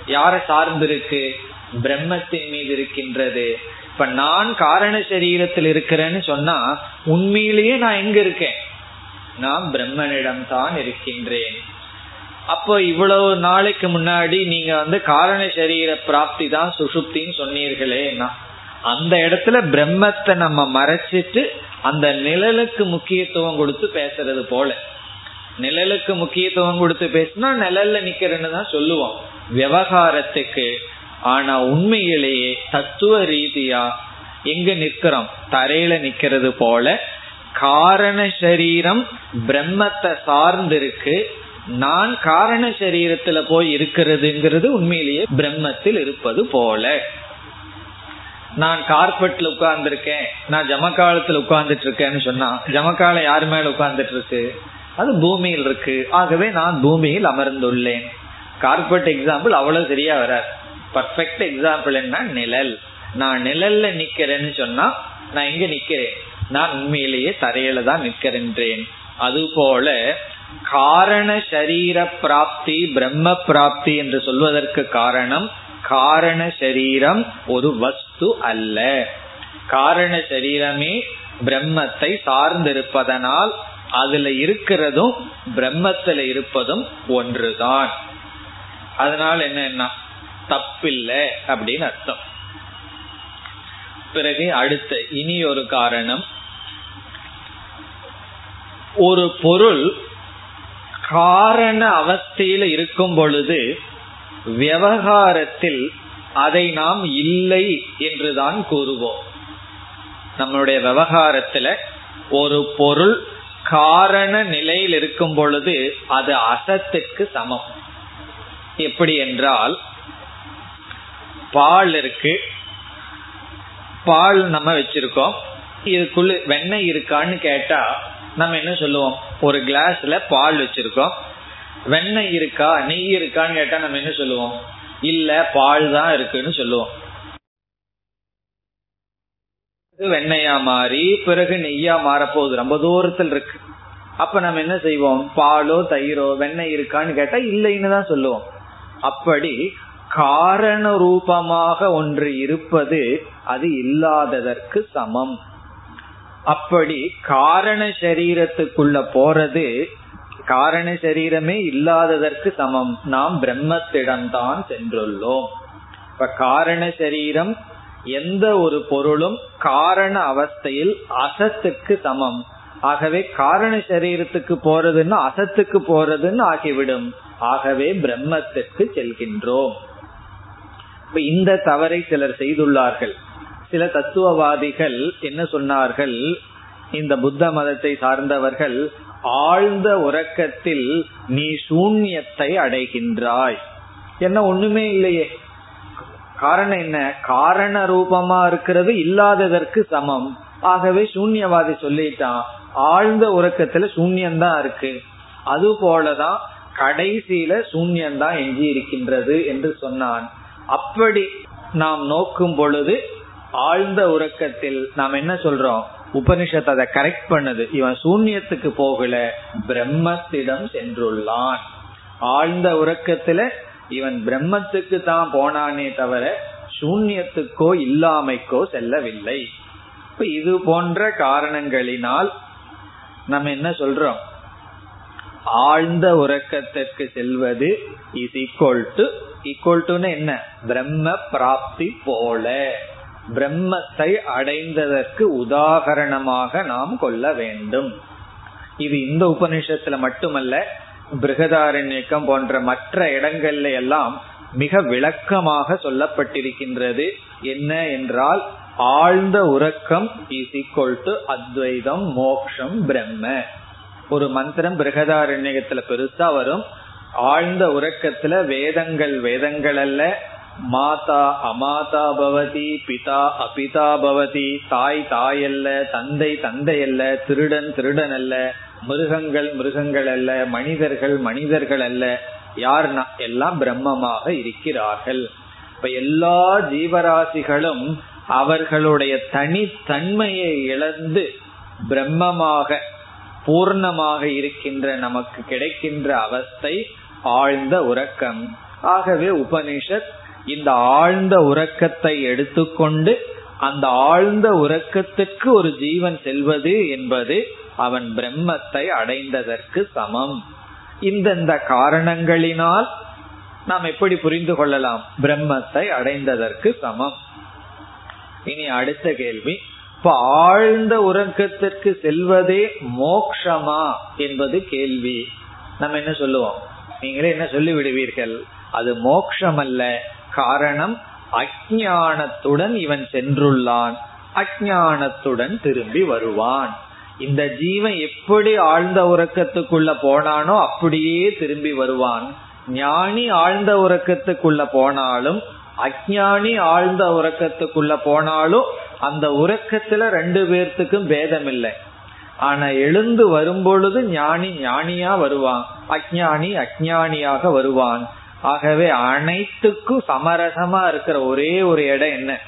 யார சார்ந்து இருக்கு? பிரம்மத்தின் மீது இருக்கின்றது. இப்ப நான் காரண சரீரத்தில் இருக்கிறேன்னு சொன்னா உண்மையிலேயே நான் எங்க இருக்கேன்? நான் பிரம்மனிடம் தான் இருக்கின்றேன். அப்போ இவ்வளவு நாளைக்கு முன்னாடி நீங்க வந்து காரண சரீர பிராப்தி தான் சுசுப்தின்னு சொன்னீர்களே அந்த இடத்துல பிரம்மத்தை நம்ம மறைச்சிட்டு அந்த நிழலுக்கு முக்கியத்துவம் கொடுத்து பேசுறது போல. நிழலுக்கு முக்கியத்துவம் கொடுத்து பேசினா நிழல்ல நிக்கிறேன்னு தான் சொல்லுவோம். விவகாரத்துக்கு. ஆனா உண்மையிலேயே தத்துவ ரீதியா எங்க நிக்கிறோம் தரையில நிக்கிறது போல. காரண சரீரம் பிரம்மத்தை சார்ந்திருக்கு. நான் காரண சரீரத்துல போய் இருக்கிறதுங்கிறது உண்மையிலேயே பிரம்மத்தில் இருப்பது போல. நான் கார்பெட்ல உட்கார்ந்துருக்கேன் நான் ஜமக்காலத்துல உட்கார்ந்துட்டு இருக்கேன்னு சொன்னா ஜமக்காலம் யார் மேல உட்கார்ந்துட்டு இருக்கு அது பூமியில் இருக்கு. ஆகவே நான் பூமியில் அமர்ந்துள்ளேன். கார்பெட் எக்ஸாம்பிள் அவ்வளவு சரியா வராது. பர்ஃபெக்ட் எக்ஸாம்பிள் என்ன? நிழல். நான் நிழல்ல நிக்கிறேன்னு சொன்னா நான் எங்க நிக்கிறேன். நான் உண்மையிலேயே தரையில தான் நிற்கிறேன் அது போல காரண சரீர பிராப்தி பிரம்ம பிராப்தி என்று சொல்வதற்கு காரணம் காரண சரீரம் ஒரு வஸ்து அல்ல. காரண சரீரமே பிரம்மத்தை சார்ந்திருப்பதனால் அதுல இருக்கிறதும் பிரம்மத்துல இருப்பதும் ஒன்றுதான். அதனால என்ன தப்பில்லை அப்படின்னு அர்த்தம். பிறகு அடுத்த இனி ஒரு காரணம். ஒரு பொருள் காரண அவஸ்தையில இருக்கும் பொழுது விவகாரத்தில் அதை நாம் இல்லை என்றுதான் கூறுவோம். நம்மளுடைய விவகாரத்துல ஒரு பொருள் காரண நிலையில் இருக்கும் பொழுது அது அசத்துக்கு சமம். எப்படி என்றால் பால் இருக்கு. பால் நம்ம வச்சிருக்கோம். இதுக்குள்ள வெண்ணெய் இருக்கான்னு கேட்டா நம்ம என்ன சொல்லுவோம்? ஒரு கிளாஸ்ல பால் வச்சிருக்கோம். வெண்ணெய் இருக்கா? நெய் இருக்கான்னு கேட்டா நம்ம என்ன சொல்லுவோம்? இல்ல பால் தான் இருக்குன்னு சொல்லுவோம். வெண்ணையா மாறி பிறகு நெய்யா மாறப்போகுது. ரொம்ப தூரத்தில் இருக்கு. அப்ப நம்ம என்ன செய்வோம்? பாலோ தயிரோ வெண்ணெய் இருக்கான்னு கேட்டா இல்லைன்னு தான் சொல்லுவோம். அப்படி காரண ரூபமாக ஒன்று இருப்பது அது இல்லாததற்கு சமம். அப்படி காரண சரீரத்துக்குள்ள போறது காரண சரீரமே இல்லாததற்கு சமம். நாம் பிரம்மத்திடம்தான் சென்றுள்ளோம். இப்ப காரண சரீரம் எந்த ஒரு பொருளும் காரண அவஸ்தையில் அசத்துக்கு சமம். ஆகவே காரண சரீரத்துக்கு போறதுன்னு அசத்துக்கு போறதுன்னு ஆகிவிடும். ஆகவே பிரம்மத்திற்கு செல்கின்றோம். இந்த தவறை சிலர் செய்துள்ளார்கள். சில தத்துவவாதிகள் என்ன சொன்னார்கள்? இந்த புத்த மதத்தை சார்ந்தவர்கள் ஆழ்ந்த உறக்கத்தில் நீ சூன்யத்தை அடைகின்றாய். என்ன ஒண்ணுமே இல்லையே. காரணம் என்ன? காரண ரூபமா இருக்கிறது இல்லாததற்கு சமம். ஆகவே சூன்யவாதி சொல்லிட்டான் ஆழ்ந்த உறக்கத்துல சூன்யம்தான் இருக்கு. அது போலதான் கடைசியில சூன்யம்தான் எஞ்சி இருக்கின்றது என்று சொன்னான். அப்படி நாம் நோக்கும் பொழுது ஆழ்ந்த உறக்கத்தில் நாம் என்ன சொல்றோம்? உபனிஷத் அதை கரெக்ட் பண்ணுது. இவன் சூன்யத்துக்கு போகல பிரம்மத்திடம் சென்றுள்ளான். ஆழ்ந்த உறக்கத்துல இவன் பிரம்மத்துக்கு தான் போனானே தவிர சூன்யத்துக்கோ இல்லாமைக்கோ செல்லவில்லை. இப்ப இது போன்ற காரணங்களினால் நம்ம என்ன சொல்றோம்? ஆழ்ந்த உறக்கத்திற்கு செல்வது இஸ் ஈக்குவல் டு ஈக்குவல் டுன்னு என்ன? பிரம்ம பிராப்தி போல. பிரம்மத்தை அடைந்ததற்கு உதாகரணமாக நாம் கொள்ள வேண்டும். இது இந்த உபநிஷத்துல மட்டுமல்ல பிருகதாரண்யக்கம் போன்ற மற்ற இடங்கள்ல எல்லாம் மிக விளக்கமாக சொல்லப்பட்டிருக்கின்றது. என்ன என்றால் ஆழ்ந்த உறக்கம் இஸ் டு அத்வைதம் மோக்ஷம் பிரம்ம. ஒரு மந்திரம் பிருகதாரண்யத்துல பெருசா வரும். ஆழ்ந்த உறக்கத்துல வேதங்கள் வேதங்கள் அல்ல. மாதா அமாதா பவதி பிதா அபிதா பவதி தாய் தாய் அல்ல தந்தை தந்தை அல்ல திருடன் திருடன் அல்ல மிருகங்கள் மிருகங்கள் அல்ல மனிதர்கள் மனிதர்கள் அல்ல யார் எல்லாம் பிரம்மமாக இருக்கிறார்கள். இப்ப எல்லா ஜீவராசிகளும் அவர்களுடைய தனித்தன்மையை இழந்து பிரம்மமாக பூர்ணமாக இருக்கின்ற நமக்கு கிடைக்கின்ற அவஸ்தை ஆழ்ந்த உறக்கம். ஆகவே உபனிஷத் இந்த ஆழ்ந்த உறக்கத்தை எடுத்துக்கொண்டு அந்த ஆழ்ந்த உறக்கத்துக்கு ஒரு ஜீவன் செல்வது என்பது அவன் பிரம்மத்தை அடைந்ததற்கு சமம். இந்தந்த காரணங்களினால் நாம் எப்படி புரிந்து கொள்ளலாம்? பிரம்மத்தை அடைந்ததற்கு சமம். இனி அடுத்த கேள்வி. இப்ப ஆழ்ந்த உறக்கத்திற்கு செல்வதே மோக்ஷமா என்பது கேள்வி. நம்ம என்ன சொல்லுவோம்? நீங்களே என்ன சொல்லி விடுவீர்கள் அது மோக்ஷம் அல்ல காரணம் அஜானத்துடன் இவன் சென்றுள்ளான். அஜானத்துடன் திரும்பி வருவான். இந்த ஜீவன் எப்படி ஆழ்ந்த உறக்கத்துக்குள்ள போனானோ அப்படியே திரும்பி வருவான். ஞானி ஆழ்ந்த உறக்கத்துக்குள்ள போனாலும் அஜானி ஆழ்ந்த உறக்கத்துக்குள்ள போனாலும் அந்த உறக்கத்துல ரெண்டு பேர்த்துக்கும் பேதம் இல்லை ஆனா எழுந்து வரும்பொழுது ஞானி ஞானியா வருவான். அஜானி அஜானியாக வருவான். ஆகவே அனைத்துக்கும் சமரசமா இருக்கிற ஒரே ஒரு இடம் என்ன?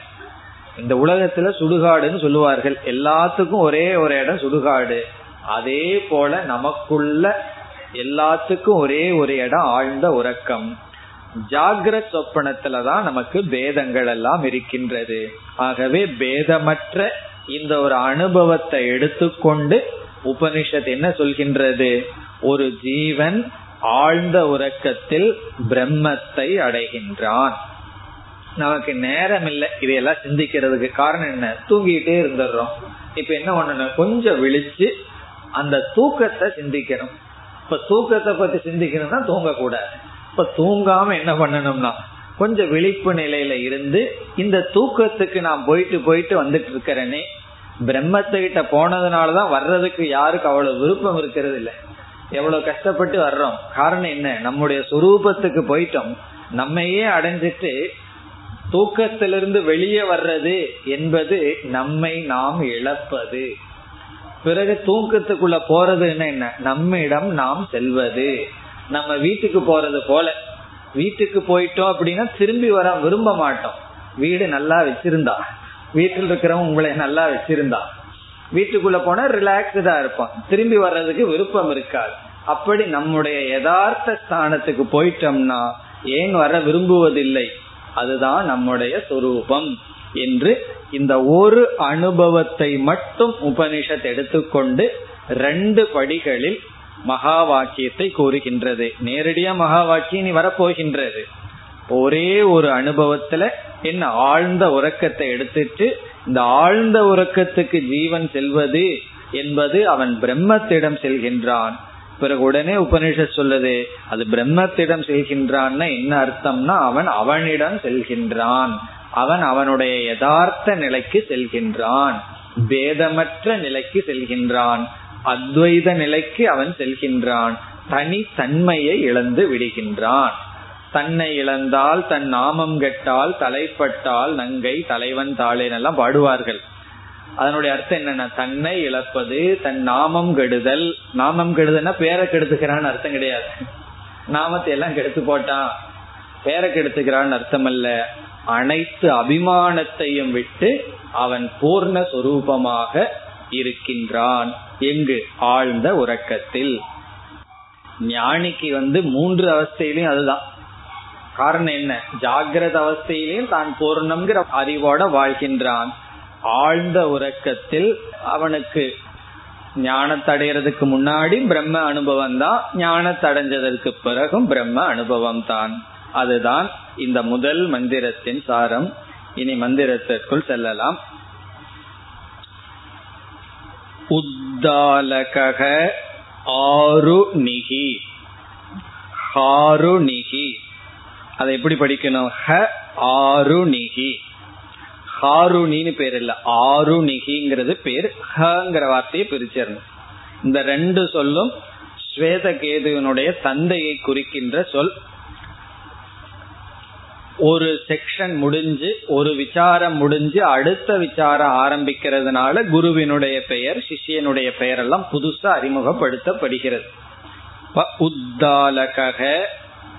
இந்த உலகத்துல சுடுகாடுன்னு சொல்லுவார்கள். எல்லாத்துக்கும் ஒரே ஒரு இடம் சுடுகாடு. அதே போல நமக்குள்ள எல்லாத்துக்கும் ஒரே ஒரு இடம் ஆழ்ந்த உறக்கம். ஜாகிரத் சொப்பனத்துலதான் நமக்கு பேதங்கள் எல்லாம் இருக்கின்றது. ஆகவே பேதமற்ற இந்த ஒரு அனுபவத்தை எடுத்துக்கொண்டு உபனிஷத் என்ன சொல்கின்றது? ஒரு ஜீவன் ஆழ்ந்த உறக்கத்தில் பிரம்மத்தை அடைகின்றான். நமக்கு நேரம் இல்லை இதையெல்லாம் சிந்திக்கிறதுக்கு காரணம் என்ன? தூங்கிட்டே இருந்துடுறோம். இப்ப என்ன பண்ணணும்? கொஞ்சம் விழிச்சு அந்த தூக்கத்தை சிந்திக்கணும். இப்ப தூக்கத்தை பத்தி சிந்திக்கணும்னா தூங்கக்கூடாது. இப்ப தூங்காம என்ன பண்ணணும்னா கொஞ்சம் விழிப்பு நிலையில இருந்து இந்த தூக்கத்துக்கு நான் போயிட்டு போயிட்டு வந்துட்டு இருக்கிறேனே பிரம்மத்தை கிட்ட போனதுனாலதான் வர்றதுக்கு யாருக்கு அவ்வளவு விருப்பம் இருக்கிறது இல்லை. எவ்வளவு கஷ்டப்பட்டு வர்றோம். காரணம் என்ன? நம்முடைய சுரூபத்துக்கு போயிட்டோம். நம்மையே அடைஞ்சிட்டு தூக்கத்திலிருந்து வெளியே வர்றது என்பது நம்மை நாம் இழப்பது. பிறகு தூக்கத்துக்குள்ள போறதுன்னு என்ன நம்மிடம் நாம் செல்வது. நம்ம வீட்டுக்கு போறது போல. வீட்டுக்கு போயிட்டோம் அப்படின்னா திரும்பி வர விரும்ப மாட்டோம். வீடு நல்லா வச்சிருந்தா. வீட்டில் இருக்கிறவங்க உங்களை நல்லா வச்சிருந்தா. வீட்டுக்குள்ள போனா ரிலாக்ஸ்டா இருப்பான். திரும்பி வர்றதுக்கு விருப்பம் இருக்காது. அப்படி நம்முடைய யதார்த்த ஸ்தானத்துக்கு போயிட்டோம்னா ஏன் வர விரும்புவதில்லை? அதுதான் நம்முடைய சொரூபம் என்று இந்த ஒரு அனுபவத்தை மட்டும் உபனிஷத் எடுத்துக்கொண்டு ரெண்டு படிகளில் மகா வாக்கியத்தை கூறுகின்றது. நேரடியா மகா வாக்கியம் நீ வரப்போகின்றது. ஒரே ஒரு அனுபவத்துல என்ன ஆழ்ந்த உறக்கத்தை எடுத்துட்டு இந்த ஆழ்ந்த உறக்கத்துக்கு ஜீவன் செல்வது என்பது அவன் பிரம்மத்திடம் செல்கின்றான். பிறகு உடனே உபனிஷத் சொல்லுது அது பிரம்மத்திடம் செல்கின்றான்னா என்ன அர்த்தம்னா அவன் அவனிடம் செல்கின்றான். அவன் அவனுடைய யதார்த்த நிலைக்கு செல்கின்றான். பேதமற்ற நிலைக்கு செல்கின்றான். அத்வைத நிலைக்கு அவன் செல்கின்றான். தனி தன்மையை இழந்து விடுகின்றான். தன்னை இழந்தால் தன் நாமம் கெட்டால் தலைப்பட்டால் நங்கை தலைவன் தாளேன் எல்லாம் பாடுவார்கள். அதனுடைய அர்த்தம் என்னன்னா தன்னை இழப்பது தன் நாமம் கெடுதல். நாமம் கெடுதல்னா பேரை கெடுத்துக்கிறான்னு அர்த்தம் கிடையாது. நாமத்தை எல்லாம் கெடுத்து போட்டான். பேரை கெடுத்துக்கிறான்னு அர்த்தம் அல்ல. அனைத்து அபிமானத்தையும் விட்டு அவன் பூர்ண சொரூபமாக இருக்கின்றான். எங்கு? ஆழ்ந்த உறக்கத்தில். ஞானிக்கு வந்து மூன்று அவஸ்தையிலும் அதுதான். காரணம் என்ன? ஜாகிரத அவஸ்தையிலையும் தான் பூர்ணம்ங்கிற அறிவோட வாழ்கின்றான். ஆழ்ந்த உறக்கத்தில் அவனுக்கு ஞானத்தை முன்னாடி பிரம்ம அனுபவம் தான். ஞானத்தடைஞ்சதற்கு பிறகும் பிரம்ம அனுபவம் தான். அதுதான் இந்த முதல் மந்திரத்தின் சாரம். இனி மந்திரத்திற்குள் செல்லலாம். உத்தாலக ஆருணிகி. ஹாருணிகி அதை எப்படி படிக்கணும்? ஹ ஆருணிகி ஹாருணின்னு பேர் இல்ல. ஆருணிகிங்கிறது பேர். ஹங்கிற வார்த்தையை பிரிச்சிடணும். இந்த ரெண்டு சொல்லும் ஸ்வேத கேதுவனுடைய தந்தையை குறிக்கின்ற சொல். ஒரு செக்ஷன் முடிஞ்சு ஒரு விசாரம் முடிஞ்சு அடுத்த விசாரம் ஆரம்பிக்கிறதுனால குருவினுடைய பெயர் சிஷியனுடைய பெயர் எல்லாம் புதுசா அறிமுகப்படுத்தப்படுகிறது. உத்தாலக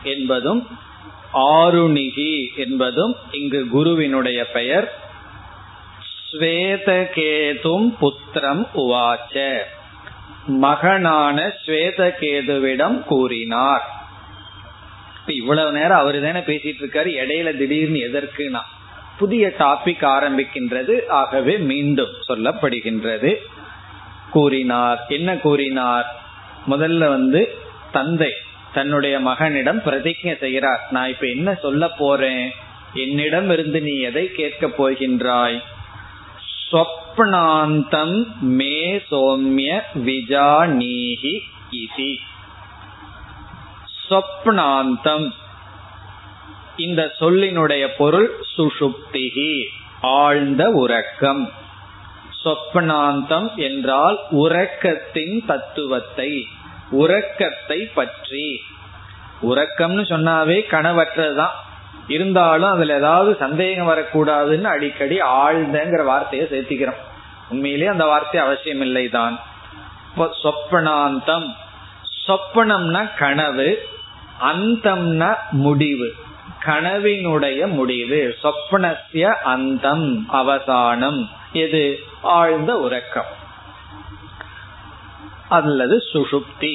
என்பதும் ஆருணிகி என்பதும் இங்கு குருவினுடைய பெயர். ஸ்வேதகேதும் புத்திரம் உவாச்ச. மகனான ஸ்வேதகேதுவிடம் கூறினார். இவ்வளவு நேரம் அவரு தானே பேசிட்டு இருக்காரு இடையில திடீர்னு எதற்குனா. புதிய டாபிக் ஆரம்பிக்கின்றது ஆகவே மீண்டும் சொல்லப்படுகின்றது. கூறினார். என்ன கூறினார்? முதல்ல வந்து தந்தை தன்னுடைய மகனிடம் பிரதிஜை செய்கிறார். நான் இப்ப என்ன சொல்ல போறேன்? என்னிடம் இருந்து நீ எதை கேட்க போகின்றாய்? சொப்னாந்தம் மே சோம்ய விஜானீஹி இதி. சொப்னாந்தம் இந்த சொல்லினுடைய பொருள் சுஷுப்திகி ஆழ்ந்த உறக்கம். சொப்னாந்தம் என்றால் உறக்கத்தின் தத்துவத்தை. உறக்கத்தை பற்றி. உறக்கம்னு சொன்னாவே கனவற்றதுதான். இருந்தாலும் அதுல ஏதாவது சந்தேகம் வரக்கூடாதுன்னு அடிக்கடி ஆழ்ந்தங்கிற வார்த்தையை சேர்த்திக்கிறோம். உண்மையிலேயே அந்த வார்த்தை அவசியம் இல்லைதான் சொப்பனாந்தம். சொப்பனம்னா கனவு அந்தம்னா முடிவு. கனவினுடைய முடிவு. சொப்பனசிய அந்தம் அவசானம். எது? ஆழ்ந்த உறக்கம். அல்லது சுஷுப்தி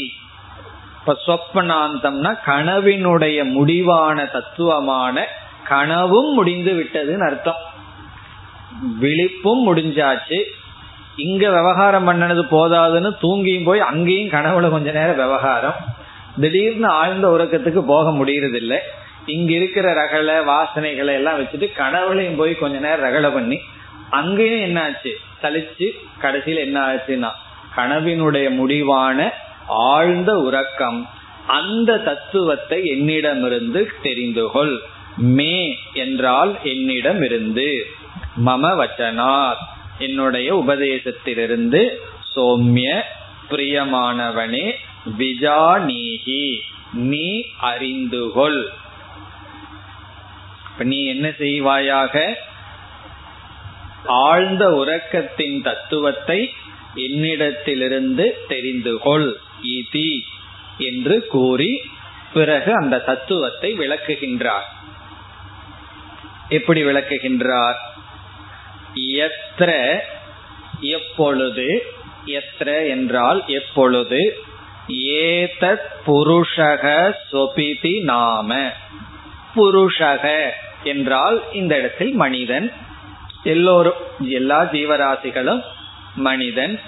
இப்ப சொப்பனாந்தம்னா கனவினுடைய முடிவான தத்துவமான கனவும் முடிந்து விட்டதுன்னு அர்த்தம். விழிப்பும் முடிஞ்சாச்சு. இங்க விவகாரம் பண்ணனது போதாதுன்னு தூங்கியும் போய் அங்கேயும் கனவுல கொஞ்ச நேரம் விவகாரம். திடீர்னு ஆழ்ந்த உறக்கத்துக்கு போக முடியறதில்லை. இங்க இருக்கிற ரகலை வாசனைகளை எல்லாம் வச்சுட்டு கனவுலையும் போய் கொஞ்ச நேரம் ரகலை பண்ணி அங்கேயும் என்ன ஆச்சு சலிச்சு கடைசியில் என்ன ஆச்சுன்னா கனவினுடைய முடிவான ஆழ்ந்த உறக்கம் அந்த தத்துவத்தை என்னிடமிருந்து தெரிந்து கொள் மே என்றால் என்னிடமிருந்து. மம வச்சனார் என்னுடைய உபதேசத்திலிருந்து சோம்ய பிரியமானவனே விஜானீகி நீ அறிந்துகொள். நீ என்ன செய்வாயாக? ஆழ்ந்த உறக்கத்தின் தத்துவத்தை என்னிடத்திலிருந்து தெரிந்து கொள் இதி என்று கூறி பிறகு அந்த தத்துவத்தை விளக்குகின்றார். எப்படி விளக்குகின்றார்? எத்திர எப்பொழுது எத்திர என்றால் எப்பொழுது? ஏதத் புருஷக சொபிதி நாம. புருஷக என்றால் இந்த இடத்தில் மனிதன். எல்லோரும் எல்லா ஜீவராசிகளும் மனிதன்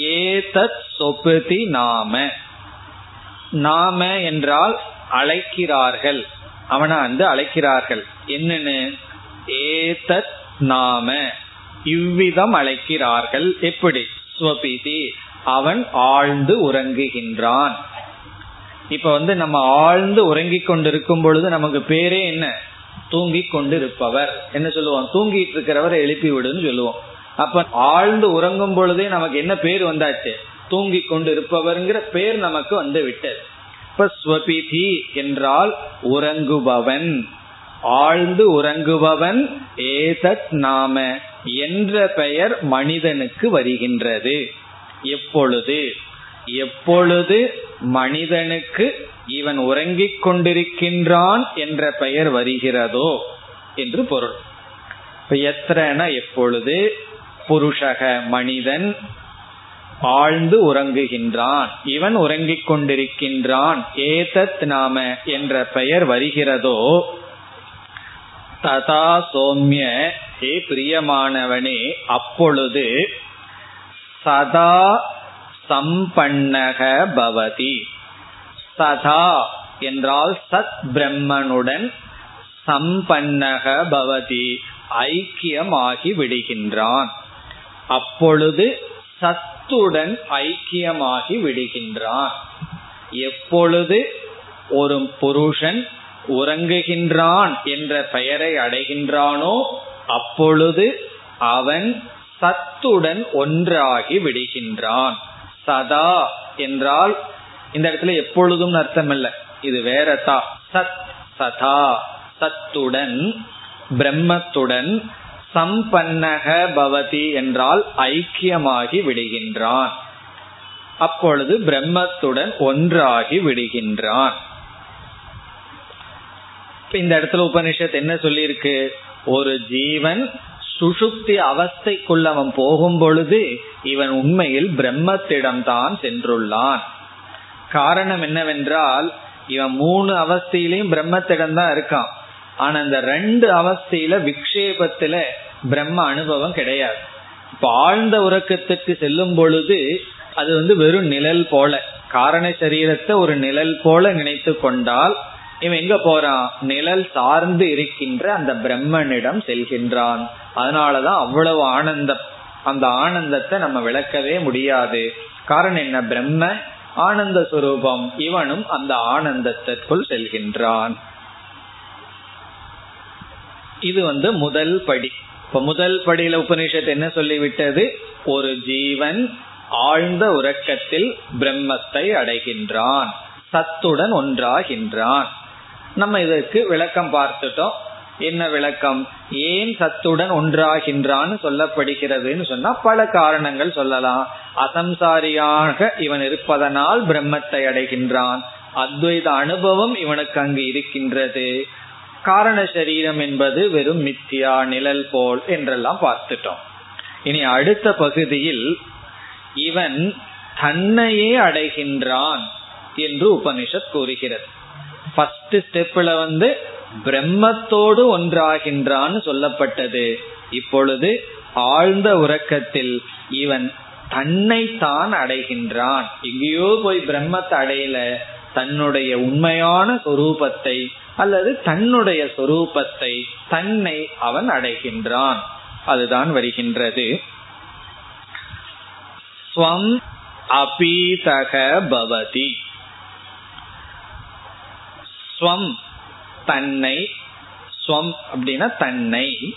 ஏதத் சொபதி நாம. நாம என்றால் அழைக்கிறார்கள். அவனை வந்து அழைக்கிறார்கள். என்னன்னு? ஏதத் நாம. இவ்விதம் அழைக்கிறார்கள். எப்படி? ஸ்வபிதி. அவன் ஆழ்ந்து உறங்குகின்றான். இப்ப வந்து நம்ம ஆழ்ந்து உறங்கி கொண்டிருக்கும் பொழுது நமக்கு பேரே என்ன? தூங்கி கொண்டிருப்பவர். என்ன சொல்லுவோம் தூங்கிட்டு இருக்கிறவரை எழுப்பி விடுன்னு சொல்லுவோம். அப்ப ஆழ்ந்து உறங்கும் பொழுதே நமக்கு என்ன பேர் வந்தாச்சு? தூங்கி கொண்டு இருப்பவர்ங்கிற பேர் நமக்கு வந்து விட்டது. இப்ப ஸ்வபிதி என்றால் உறங்குபவன். ஆழ்ந்து உறங்குபவன் ஏதத் நாம என்ற பெயர் மனிதனுக்கு வருகின்றது. எப்பொழுது? எப்பொழுது மனிதனுக்கு இவன் உறங்கிக் கொண்டிருக்கின்றான் என்ற பெயர் வருகிறதோ என்று பொருள். எத்தனை எப்பொழுது? புருஷக மனிதன் ஆழ்ந்து உறங்குகின்றான். இவன் உறங்கிக் கொண்டிருக்கின்றான். ஏதத் நாம என்ற பெயர் வருகிறதோ ததா சோம்ய ஏ பிரியமானவனே அப்பொழுது சதா சம்பன்னக பவதி. சதா என்றால் சத் பிரம்மனுடன் சம்பன்னக பவதி ஐக்கியமாகி விடுகின்றான். அப்பொழுது சத்துடன் ஐக்கியமாகி விடுகின்றான். எப்பொழுது ஒரு புருஷன் உறங்குகின்றான் என்ற பெயரை அடைகின்றானோ அப்பொழுது அவன் சத்துடன் ஒன்றாகி விடுகின்றான். சதா என்றால் இந்த இடத்துல எப்பொழுதும் அர்த்தம் இல்ல இது வேறதா சத் சதா சத்துடன் பிரம்மத்துடன் சம்பன்னக பவதி என்றால் ஐக்கியமாகி விடுகின்றான். அப்பொழுது பிரம்மத்துடன் ஒன்றாகி விடுகின்றான். இந்த இடத்துல உபனிஷத் என்ன சொல்லியிருக்கு? ஒரு ஜீவன் சுசுப்தி அவஸ்தைக்குள் அவன் போகும் பொழுது இவன் உண்மையில் பிரம்மத்திடம்தான் சென்றுள்ளான். காரணம் என்னவென்றால் இவன் மூணு அவஸ்தையிலையும் பிரம்மத்திடம் தான் இருக்கான். ஆனா இந்த ரெண்டு அவஸ்தையில விக்ஷேபத்துல பிரம்ம அனுபவம் கிடையாது. இப்ப ஆழ்ந்த உறக்கத்துக்கு செல்லும் பொழுது அது வந்து வெறும் நிழல் போல காரண சரீரத்தை ஒரு நிழல் போல நினைத்து கொண்டால் இவன் எங்க போறான்? நிழல் சார்ந்து இருக்கின்ற அந்த பிரம்மனிடம் செல்கின்றான். அதனாலதான் அவ்வளவு ஆனந்தம். அந்த ஆனந்தத்தை நம்ம விளக்கவே முடியாது. காரணம் என்ன? பிரம்ம ஆனந்த சுரூபம். இவனும் அந்த ஆனந்தத்திற்குள் செல்கின்றான். இது வந்து முதல் படி. இப்ப முதல் படியில உபனிஷத்து என்ன சொல்லிவிட்டது? ஒரு ஜீவன் ஆழ்ந்த உறக்கத்தில் பிரம்மத்தை அடைகின்றான் சத்துடன் ஒன்றாகின்றான். நம்ம இதற்கு விளக்கம் பார்த்துட்டோம். என்ன விளக்கம்? ஏன் சத்துடன் ஒன்றாகின்றான்னு சொல்லப்படுகிறதுன்னு சொன்னா பல காரணங்கள் சொல்லலாம். அசம்சாரியாக இவன் இருப்பதனால் பிரம்மத்தை அடைகின்றான். அத்வைத அனுபவம் இவனுக்கு அங்கு இருக்கின்றது. காரண சரீரம் என்பது வெறும் மித்தியா நிழல் போல் என்றெல்லாம் பார்த்துட்டோம். இனி அடுத்த பகுதியில் இவன் தன்னையே அடைகின்றான் என்று உபனிஷத் கூறுகிறது. ஃபர்ஸ்ட் ஸ்டெப்ல வந்து பிரம்மத்தோடு ஒன்றாகின்றான்னு சொல்லப்பட்டது. இப்பொழுது ஆழ்ந்த உறக்கத்தில் இவன் தன்னை தான் அடைகின்றான். எங்கேயோ போய் பிரம்மத்தை அடையல. தன்னுடைய உண்மையான சொரூபத்தை அல்லது தன்னுடைய சொரூபத்தை தன்னை அவன் அடைகின்றான். அதுதான் வருகின்றது. ஸ்வம் அபீதக பவதி. ஸ்வம் தன்னை ஸ்வம் அப்படின்னா தன்னை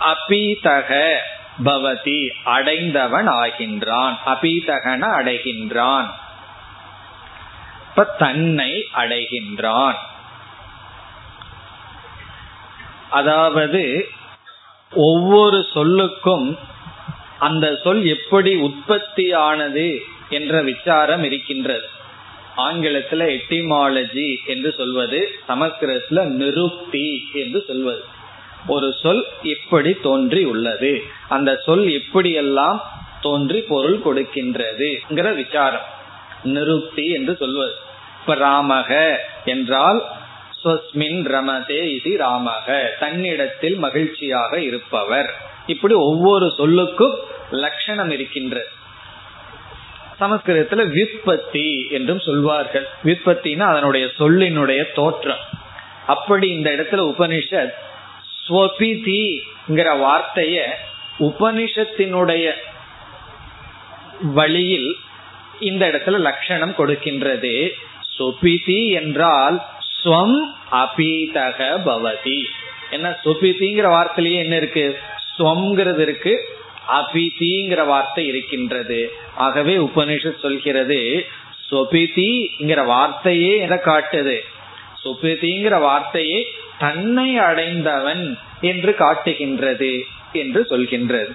அபீதக பவதி அடைந்தவன் ஆகின்றான். அபீதகன அடைகின்றான். இப்ப தன்னை அடைகின்றான். அதாவது ஒவ்வொரு சொல்லுக்கும் அந்த சொல் எப்படி உற்பத்தியானது என்ற விசாரம் இருக்கின்றது. ஆங்கிலத்துல எட்டிமாலஜி என்று சொல்வது சமஸ்கிருதத்துல நிருப்தி என்று சொல்வது. ஒரு சொல் இப்படி தோன்றி உள்ளது. அந்த சொல் எப்படியெல்லாம் தோன்றி பொருள் கொடுக்கின்றதுங்கிற விசாரம். நிருப்தி என்று சொல்வது. இப்ப ராமக என்றால் ஸ்வஸ்மின் ரமதே இது ராமக. தன்னிடத்தில் மகிழ்ச்சியாக இருப்பவர். இப்படி ஒவ்வொரு சொல்லுக்கும் லட்சணம் இருக்கின்றது சமஸ்கிருதத்துல விற்பத்தி என்றும் சொல்வார்கள். விற்பத்தினா அதனுடைய சொல்லினுடைய தோற்றம். அப்படி இந்த இடத்துல உபனிஷத் ஸ்வபிதிங்கிற வார்த்தைய உபனிஷத்தினுடைய வழியில் இந்த இடத்துல லட்சணம் கொடுக்கின்றது. சுபிதி என்றால் ஸ்வம் அபீதக பவதி. என்ன சுபிதிங்கிற வார்த்தையிலேயே என்ன இருக்கு? ஸ்வம்ங்கிறது இருக்கு அபிதிங்கிற வார்த்தை இருக்கின்றது. ஆகவே உபனிஷத் சொல்கிறது சொபிதிங்கிற வார்த்தையே என காட்டுது? சுபிதிங்கிற வார்த்தையே தன்னை அடைந்தவன் என்று காட்டுகின்றது என்று சொல்கின்றது.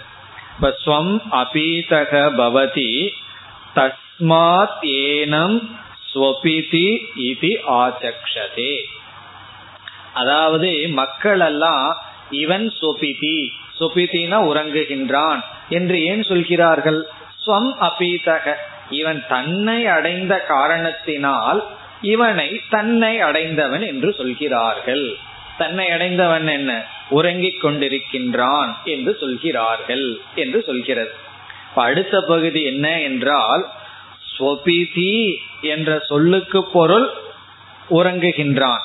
இப்ப ஸ்வம் அபீதக பவதி தஸ்மாத் ஏனம் ஸ்வபிதி இது ஆச்சக்ஷதே. அதாவது மக்கள் எல்லாம் இவன் சொபிதி சொபிதினா உறங்குகின்றான் என்று ஏன் சொல்கிறார்கள்? ஸ்வம் அபீதக. இவன் தன்னை அடைந்த காரணத்தினால் இவனை தன்னை அடைந்தவன் என்று சொல்கிறார்கள். தன்னை அடைந்தவன் என்ன? உறங்கிக் கொண்டிருக்கின்றான் என்று சொல்கிறார்கள் என்று சொல்கிறது. அடுத்த பகுதி என்ன என்றால் சொபிதி என்ற சொல்லுக்கு பொருள் உறங்குகின்றான்.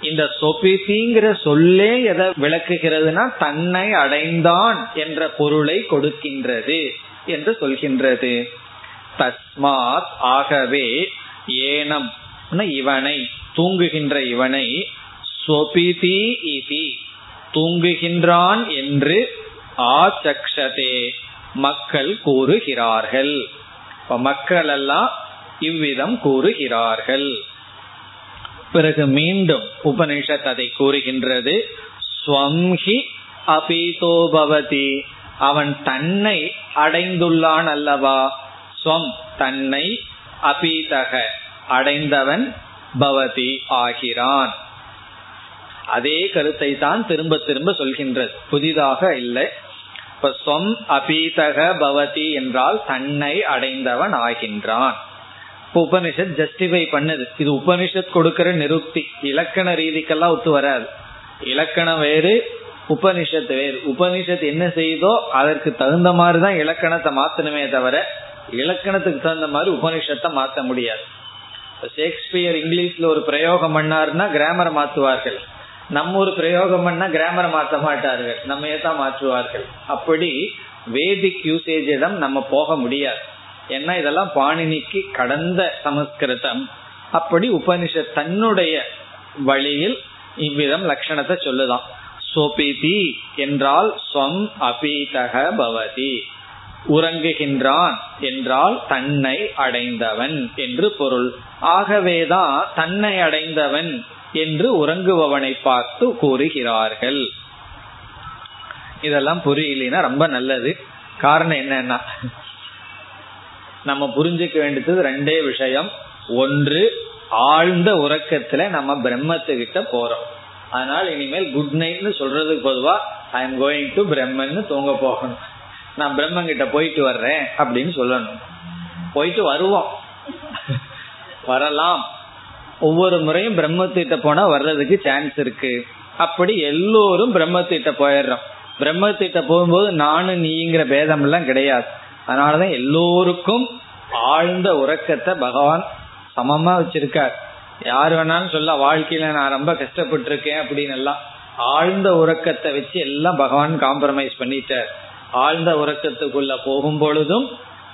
இந்த சொபிதிங்கிற சொல்லே எதை விளக்குகிறதுனா தன்னை அடைந்தான் என்ற பொருளை கொடுக்கின்றது என்று சொல்கின்றது. தஸ்மாத் ஆகவே ஏனம் இவனை தூங்குகின்ற இவனை சொபிதி இதி தூங்குகின்றான் என்று ஆச்சக்ஷதே மக்கள் கூறுகிறார்கள். மக்கள் எல்லாம் இவ்விதம் கூறுகிறார்கள். பிறகு மீண்டும் உபனிஷத் அதை கூறுகின்றது. ஸ்வம்ஹி அபீதோபவதி அவன் தன்னை அடைந்துள்ளான் அல்லவா? ஸ்வம் தன்னை அபீதக அடைந்தவன் பவதி ஆகிறான். அதே கருத்தை தான் திரும்ப திரும்ப சொல்கின்றது. புதிதாக இல்லை. இப்ப சொம் அபீதக பவதி என்றால் தன்னை அடைந்தவன் ஆகின்றான். உபனிஷத் ஜஸ்டிஃபை பண்ணுது. இது உபனிஷத் கொடுக்கிற நிருப்தி. இலக்கண ரீதிக்கெல்லாம் ஒத்து வராது. இலக்கணம் வேறு உபனிஷத்து வேறு. உபனிஷத் என்ன செய்தோ அதற்கு தகுந்த மாதிரி தான் இலக்கணத்தை மாத்தணுமே தவிர இலக்கணத்துக்கு தகுந்த மாதிரி உபனிஷத்தை மாத்த முடியாது. ஷேக்ஸ்பியர் இங்கிலீஷ்ல ஒரு பிரயோகம் பண்ணாருன்னா கிராமரை மாத்துவார்கள். நம்ம ஒரு பிரயோகம் பண்ணா கிராமரை மாற்ற மாட்டார்கள். நம்ம தான் மாற்றுவார்கள். அப்படி வேதிக் யூசேஜிடம் நம்ம போக முடியாது. ஏன்னா இதெல்லாம் பாணினிக்கு கடந்த சமஸ்கிருதம். அப்படி உபனிஷத் தன்னுடைய வழியில் இவ்விதம் லட்சணத்தை சொல்லுதான். சோபிதி என்றால் ஸ்வம் அபீதக பவதி உறங்குகின்றான் என்றால் தன்னை அடைந்தவன் என்று பொருள். ஆகவேதான் தன்னை அடைந்தவன் என்று உறங்குபவனை பார்த்து கூறுகிறார்கள். இதெல்லாம் புரியலனா ரொம்ப நல்லது. காரணம் என்னன்னா நம்ம புரிஞ்சுக்க வேண்டியது ரெண்டே விஷயம். ஒன்று ஆழ்ந்த உறக்கத்துல நம்ம பிரம்மத்துக்கிட்ட போறோம். அதனால இனிமேல் குட் நைட்னு சொல்றதுக்கு பொதுவா ஐ எம் கோயிங் டு பிரம்மன்னு தூங்க போகணும். நான் பிரம்மன் கிட்ட போயிட்டு வர்றேன் அப்படின்னு சொல்லணும். போயிட்டு வருவோம். வரலாம். ஒவ்வொரு முறையும் பிரம்மத்திட்ட போனா வர்றதுக்கு சான்ஸ் இருக்கு. அப்படி எல்லோரும் பிரம்மத்திட்ட போயிடுறோம். பிரம்மத்திட்ட போகும்போது நானும் நீங்கிற பேதம் எல்லாம் கிடையாது. அதனாலதான் எல்லோருக்கும் ஆழ்ந்த உறக்கத்தை பகவான் சமமா வச்சிருக்கார். யார் வேணாலும் சொல்ல வாழ்க்கையில நான் ரொம்ப கஷ்டப்பட்டு இருக்கேன் அப்படின்னு எல்லாம் ஆழ்ந்த உறக்கத்தை வச்சு எல்லாம் பகவான் காம்ப்ரமைஸ் பண்ணிட்டார். ஆழ்ந்த உறக்கத்துக்குள்ள போகும் பொழுதும்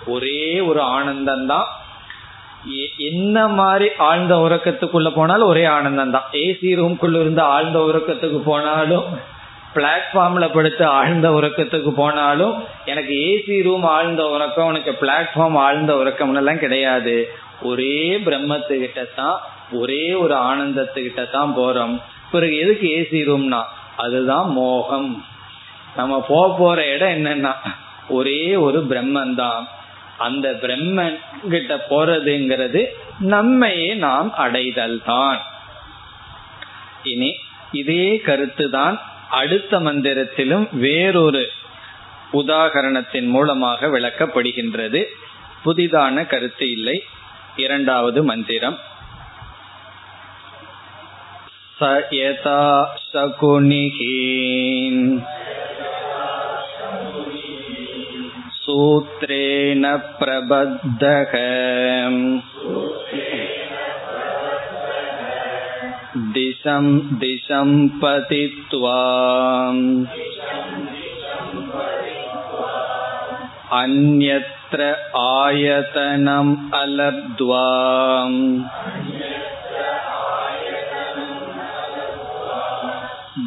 ஒரே ஒரு ஆனந்தம் தான் என்ன மாதிரி ஆழ்ந்த உறக்கத்துக்குள்ள போனாலும் ஒரே ஆனந்தம் தான் ஏசி ரூம்குள்ள இருந்து ஆழ்ந்த உறக்கத்துக்கு போனாலும் பிளாட்ஃபார்ம்ல படுத்து ஆழ்ந்த உறக்கத்துக்கு போனாலும் எனக்கு ஏசி ரூம் ஆழ்ந்த உறக்கம் உனக்கு பிளாட்ஃபார்ம் ஆழ்ந்த உறக்கம் எல்லாம் கிடையாது. ஒரே பிரம்மத்துக்கிட்ட தான் ஒரே ஒரு ஆனந்தத்துக்கிட்ட தான் போறோம். பிறகு எதுக்கு ஏசி ரூம்னா அதுதான் மோகம். நம்ம போக போற இடம் என்னன்னா ஒரே ஒரு பிரம்மன் தான் அந்த பிரம்மன் கிட்ட போறதுங்கிறது நம்மையே நாம் அடைதல் தான் இனி இதே கருத்து தான் அடுத்த மந்திரத்திலும் வேறொரு உதாகரணத்தின் மூலமாக விளக்கப்படுகின்றது புதிதான கருத்து இல்லை இரண்டாவது மந்திரம் स यथा शकुनिः सूत्रेण प्रबद्धः दिशं दिशं पतित्वा अन्यत्र आयतनम् अलब्ध्वा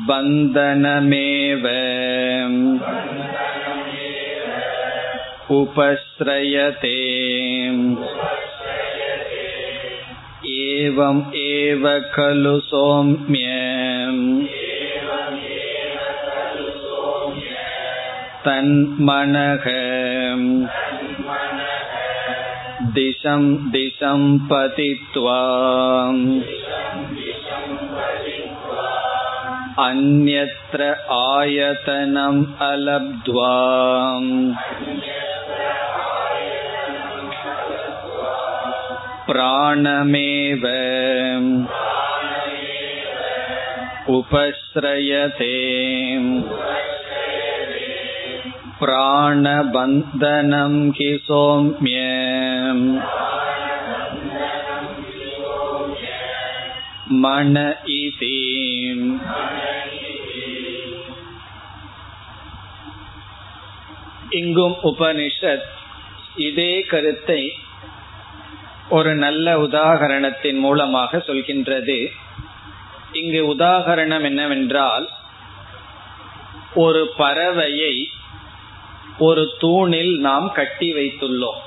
बन्धनमेव उपश्रयते एवम् एव खलु सौम्य तन्मनः दिशं दिशं पतित्वा अन्यत्र आयतनम् अलब्ध्वा प्राणमेव उपश्रयते प्राणबन्धनं हि सौम्य मन इति இங்கும் உபனிஷத் இதே கருத்தை ஒரு நல்ல உதாகரணத்தின் மூலமாக சொல்கின்றது. இங்கு உதாகரணம் என்னவென்றால் ஒரு பறவையை ஒரு தூணில் நாம் கட்டி வைத்துள்ளோம்.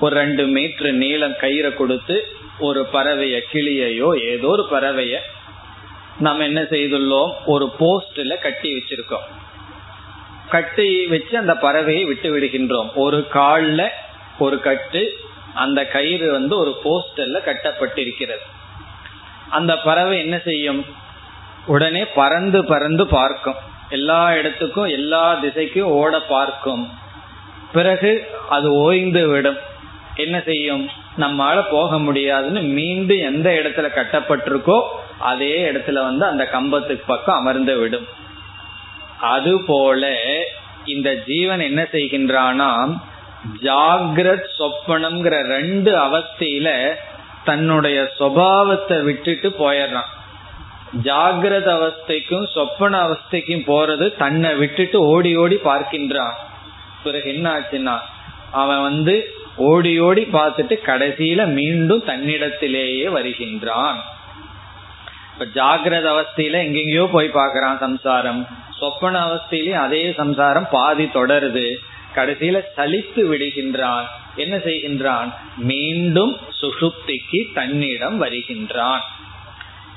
ஒரு ரெண்டு மீட்டர் நீளம் கயிறை கொடுத்து ஒரு பறவைய கிளியையோ ஏதோ ஒரு பறவைய நாம் என்ன செய்துள்ளோம்? ஒரு போஸ்ட்ல கட்டி வச்சிருக்கோம். கட்டி வச்சு அந்த பறவையை விட்டு விடுகின்றோம். ஒரு காலில் ஒரு கட்டு அந்த கயிறு வந்து ஒரு போஸ்டல்ல கட்டப்பட்டிருக்கிறது. அந்த பறவை என்ன செய்யும்? உடனே பறந்து பறந்து பார்க்கும். எல்லா இடத்துக்கும் எல்லா திசைக்கும் ஓட பார்க்கும். பிறகு அது ஓய்ந்து விடும். என்ன செய்யும்? நம்மால போக முடியாதுன்னு மீண்டும் எந்த இடத்துல கட்டப்பட்டிருக்கோ அதே இடத்துல வந்து அந்த கம்பத்துக்கு பக்கம் அமர்ந்து விடும். அதுபோல இந்த ஜீவன் என்ன செய்கின்றானாம்? ஜாகிரத் சொப்பனம்ங்கிற ரெண்டு அவஸ்தையில தன்னுடைய சுவாவத்தை விட்டுட்டு போயிடுறான். ஜாகிரத அவஸ்தைக்கும் சொப்பன அவஸ்தைக்கும் போறது தன்னை விட்டுட்டு ஓடி ஓடி பார்க்கின்றான். பிறகு என்ன ஆச்சுன்னா அவன் வந்து ஓடி ஓடி பார்த்துட்டு கடைசியில மீண்டும் தன்னிடத்திலேயே வருகின்றான். இப்ப ஜாகிரத அவஸ்தையில எங்கெங்கயோ போய் பார்க்கறான் சம்சாரம். சொப்பன அவஸ்தையிலயும் அதே சம்சாரம் பாதி தொடருது. கடைசியில சலித்து விடுகின்றான். என்ன செய்கின்றான்? மீண்டும் சுசுப்திக்கு தன்னிடம் வருகின்றான்.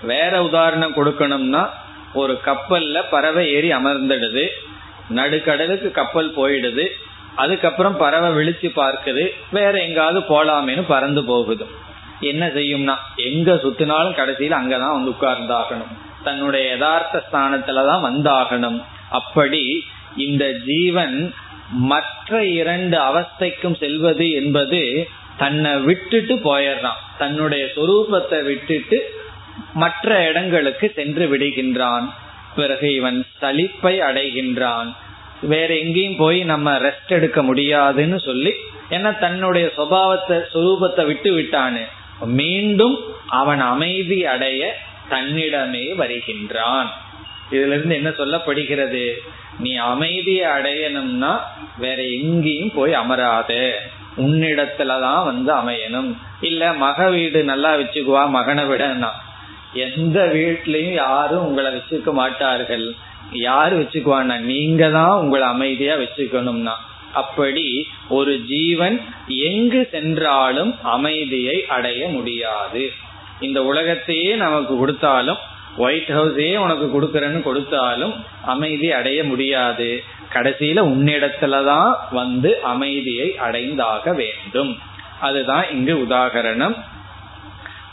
வேற உதாரணம் கொடுக்கணும்னா ஒரு கப்பல்ல பறவை ஏறி அமர்ந்துடுது. நடுக்கடலுக்கு கப்பல் போயிடுது. அதுக்கப்புறம் பறவை விழிச்சு பார்க்குது. வேற எங்காவது போலாமேன்னு பறந்து போகுது. என்ன செய்யும்னா எங்க சுத்தினாலும் கடைசியில் அங்கதான் வந்து உட்கார்ந்தாகணும். தன்னுடைய யதார்த்த ஸ்தானத்துலதான் வந்தாகணும். அப்படி இந்த ஜீவன் மற்ற இரண்டு அவஸ்தைக்கும் செல்வது என்பது தன்னை விட்டுட்டு போயிடுறான். தன்னுடைய சொரூபத்தை விட்டுட்டு மற்ற இடங்களுக்கு சென்று விடுகின்றான். பிறகு இவன் சலிப்பை அடைகின்றான். வேற எங்கேயும் போய் நம்ம ரெஸ்ட் எடுக்க முடியாதுன்னு சொல்லி ஏன்னா தன்னுடைய சுபாவத்தை சுரூபத்தை விட்டு விட்டானு. மீண்டும் அவன் அமைதி அடைய தன்னிடமே வருகின்றான். இதுல இருந்து என்ன சொல்லப்படுகிறது? நீ அமைதியை அடையணும்னா வேற எங்கேயும் போய் அமராத. உன்னிடத்துலதான் வந்து அமையணும். இல்ல மக வீடு நல்லா வச்சுக்குவா மகனை விடனா எந்த வீட்லயும் யாரும் உங்களை வச்சுக்க மாட்டார்கள். யாரு வச்சுக்குவானா நீங்க தான் உங்களை அமைதியா வச்சுக்கணும்னா. அப்படி ஒரு ஜீவன் எங்கு சென்றாலும் அமைதியை அடைய முடியாது. இந்த உலகத்தையே நமக்கு கொடுத்தாலும் ஒயிட் ஹவுஸே உனக்கு கொடுக்கறன்னு கொடுத்தாலும் அமைதி அடைய முடியாது. கடைசியில உன்னிடத்துலதான் வந்து அமைதியை அடைந்தாக வேண்டும். அதுதான் இங்கு உதாகரணம்.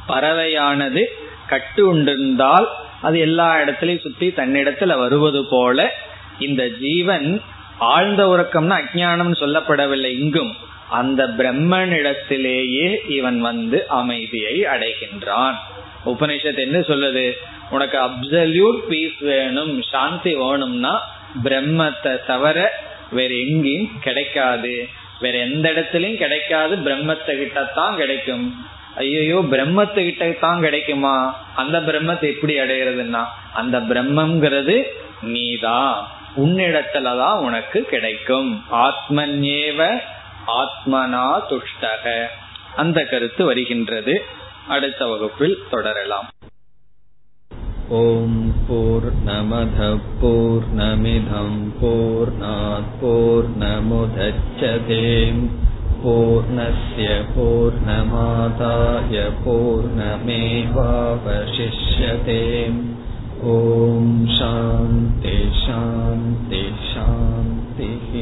பறவையானது கட்டு உண்டிருந்தால் அது எல்லா இடத்துலையும் சுத்தி தன்னிடத்துல வருவது போல இந்த ஜீவன் ஆழ்ந்த உறக்கம்னா அஜானம் சொல்லப்படவில்லை இங்கும். அந்த பிரம்மனிடத்திலேயே இவன் வந்து அமைதியை அடைகின்றான். உபனிஷத் என்ன சொல்லுது? உனக்கு அப்சல்யூட் பீஸ் வேணும் சாந்தி வேணும்னா பிரம்மத்தை தவிர வேற எங்கேயும் கிடைக்காது. வேற எந்த இடத்துலயும் கிடைக்காது பிரம்மத்தை கிட்டத்தான் கிடைக்கும். ஐயோ பிரம்மத்தை கிட்ட தான் கிடைக்குமா? அந்த பிரம்மத்தை எப்படி அடையிறதுன்னா அந்த பிரம்மங்கிறது நீதான். உன்னிடத்துலதான் உனக்கு கிடைக்கும். ஆத்மன்யேவ ஆத்மனா துஷ்டக. அந்த கருத்து வருகின்றது. அடுத்த வகுப்பில் தொடரலாம் ஓம் போர் நமத போர் நமிதம் போர் போர் நமுதச்சதேம் पूर्णस्य पूर्णमादाय पूर्णमेवावशिष्यते ॐ शान्ति शान्ति शान्तिः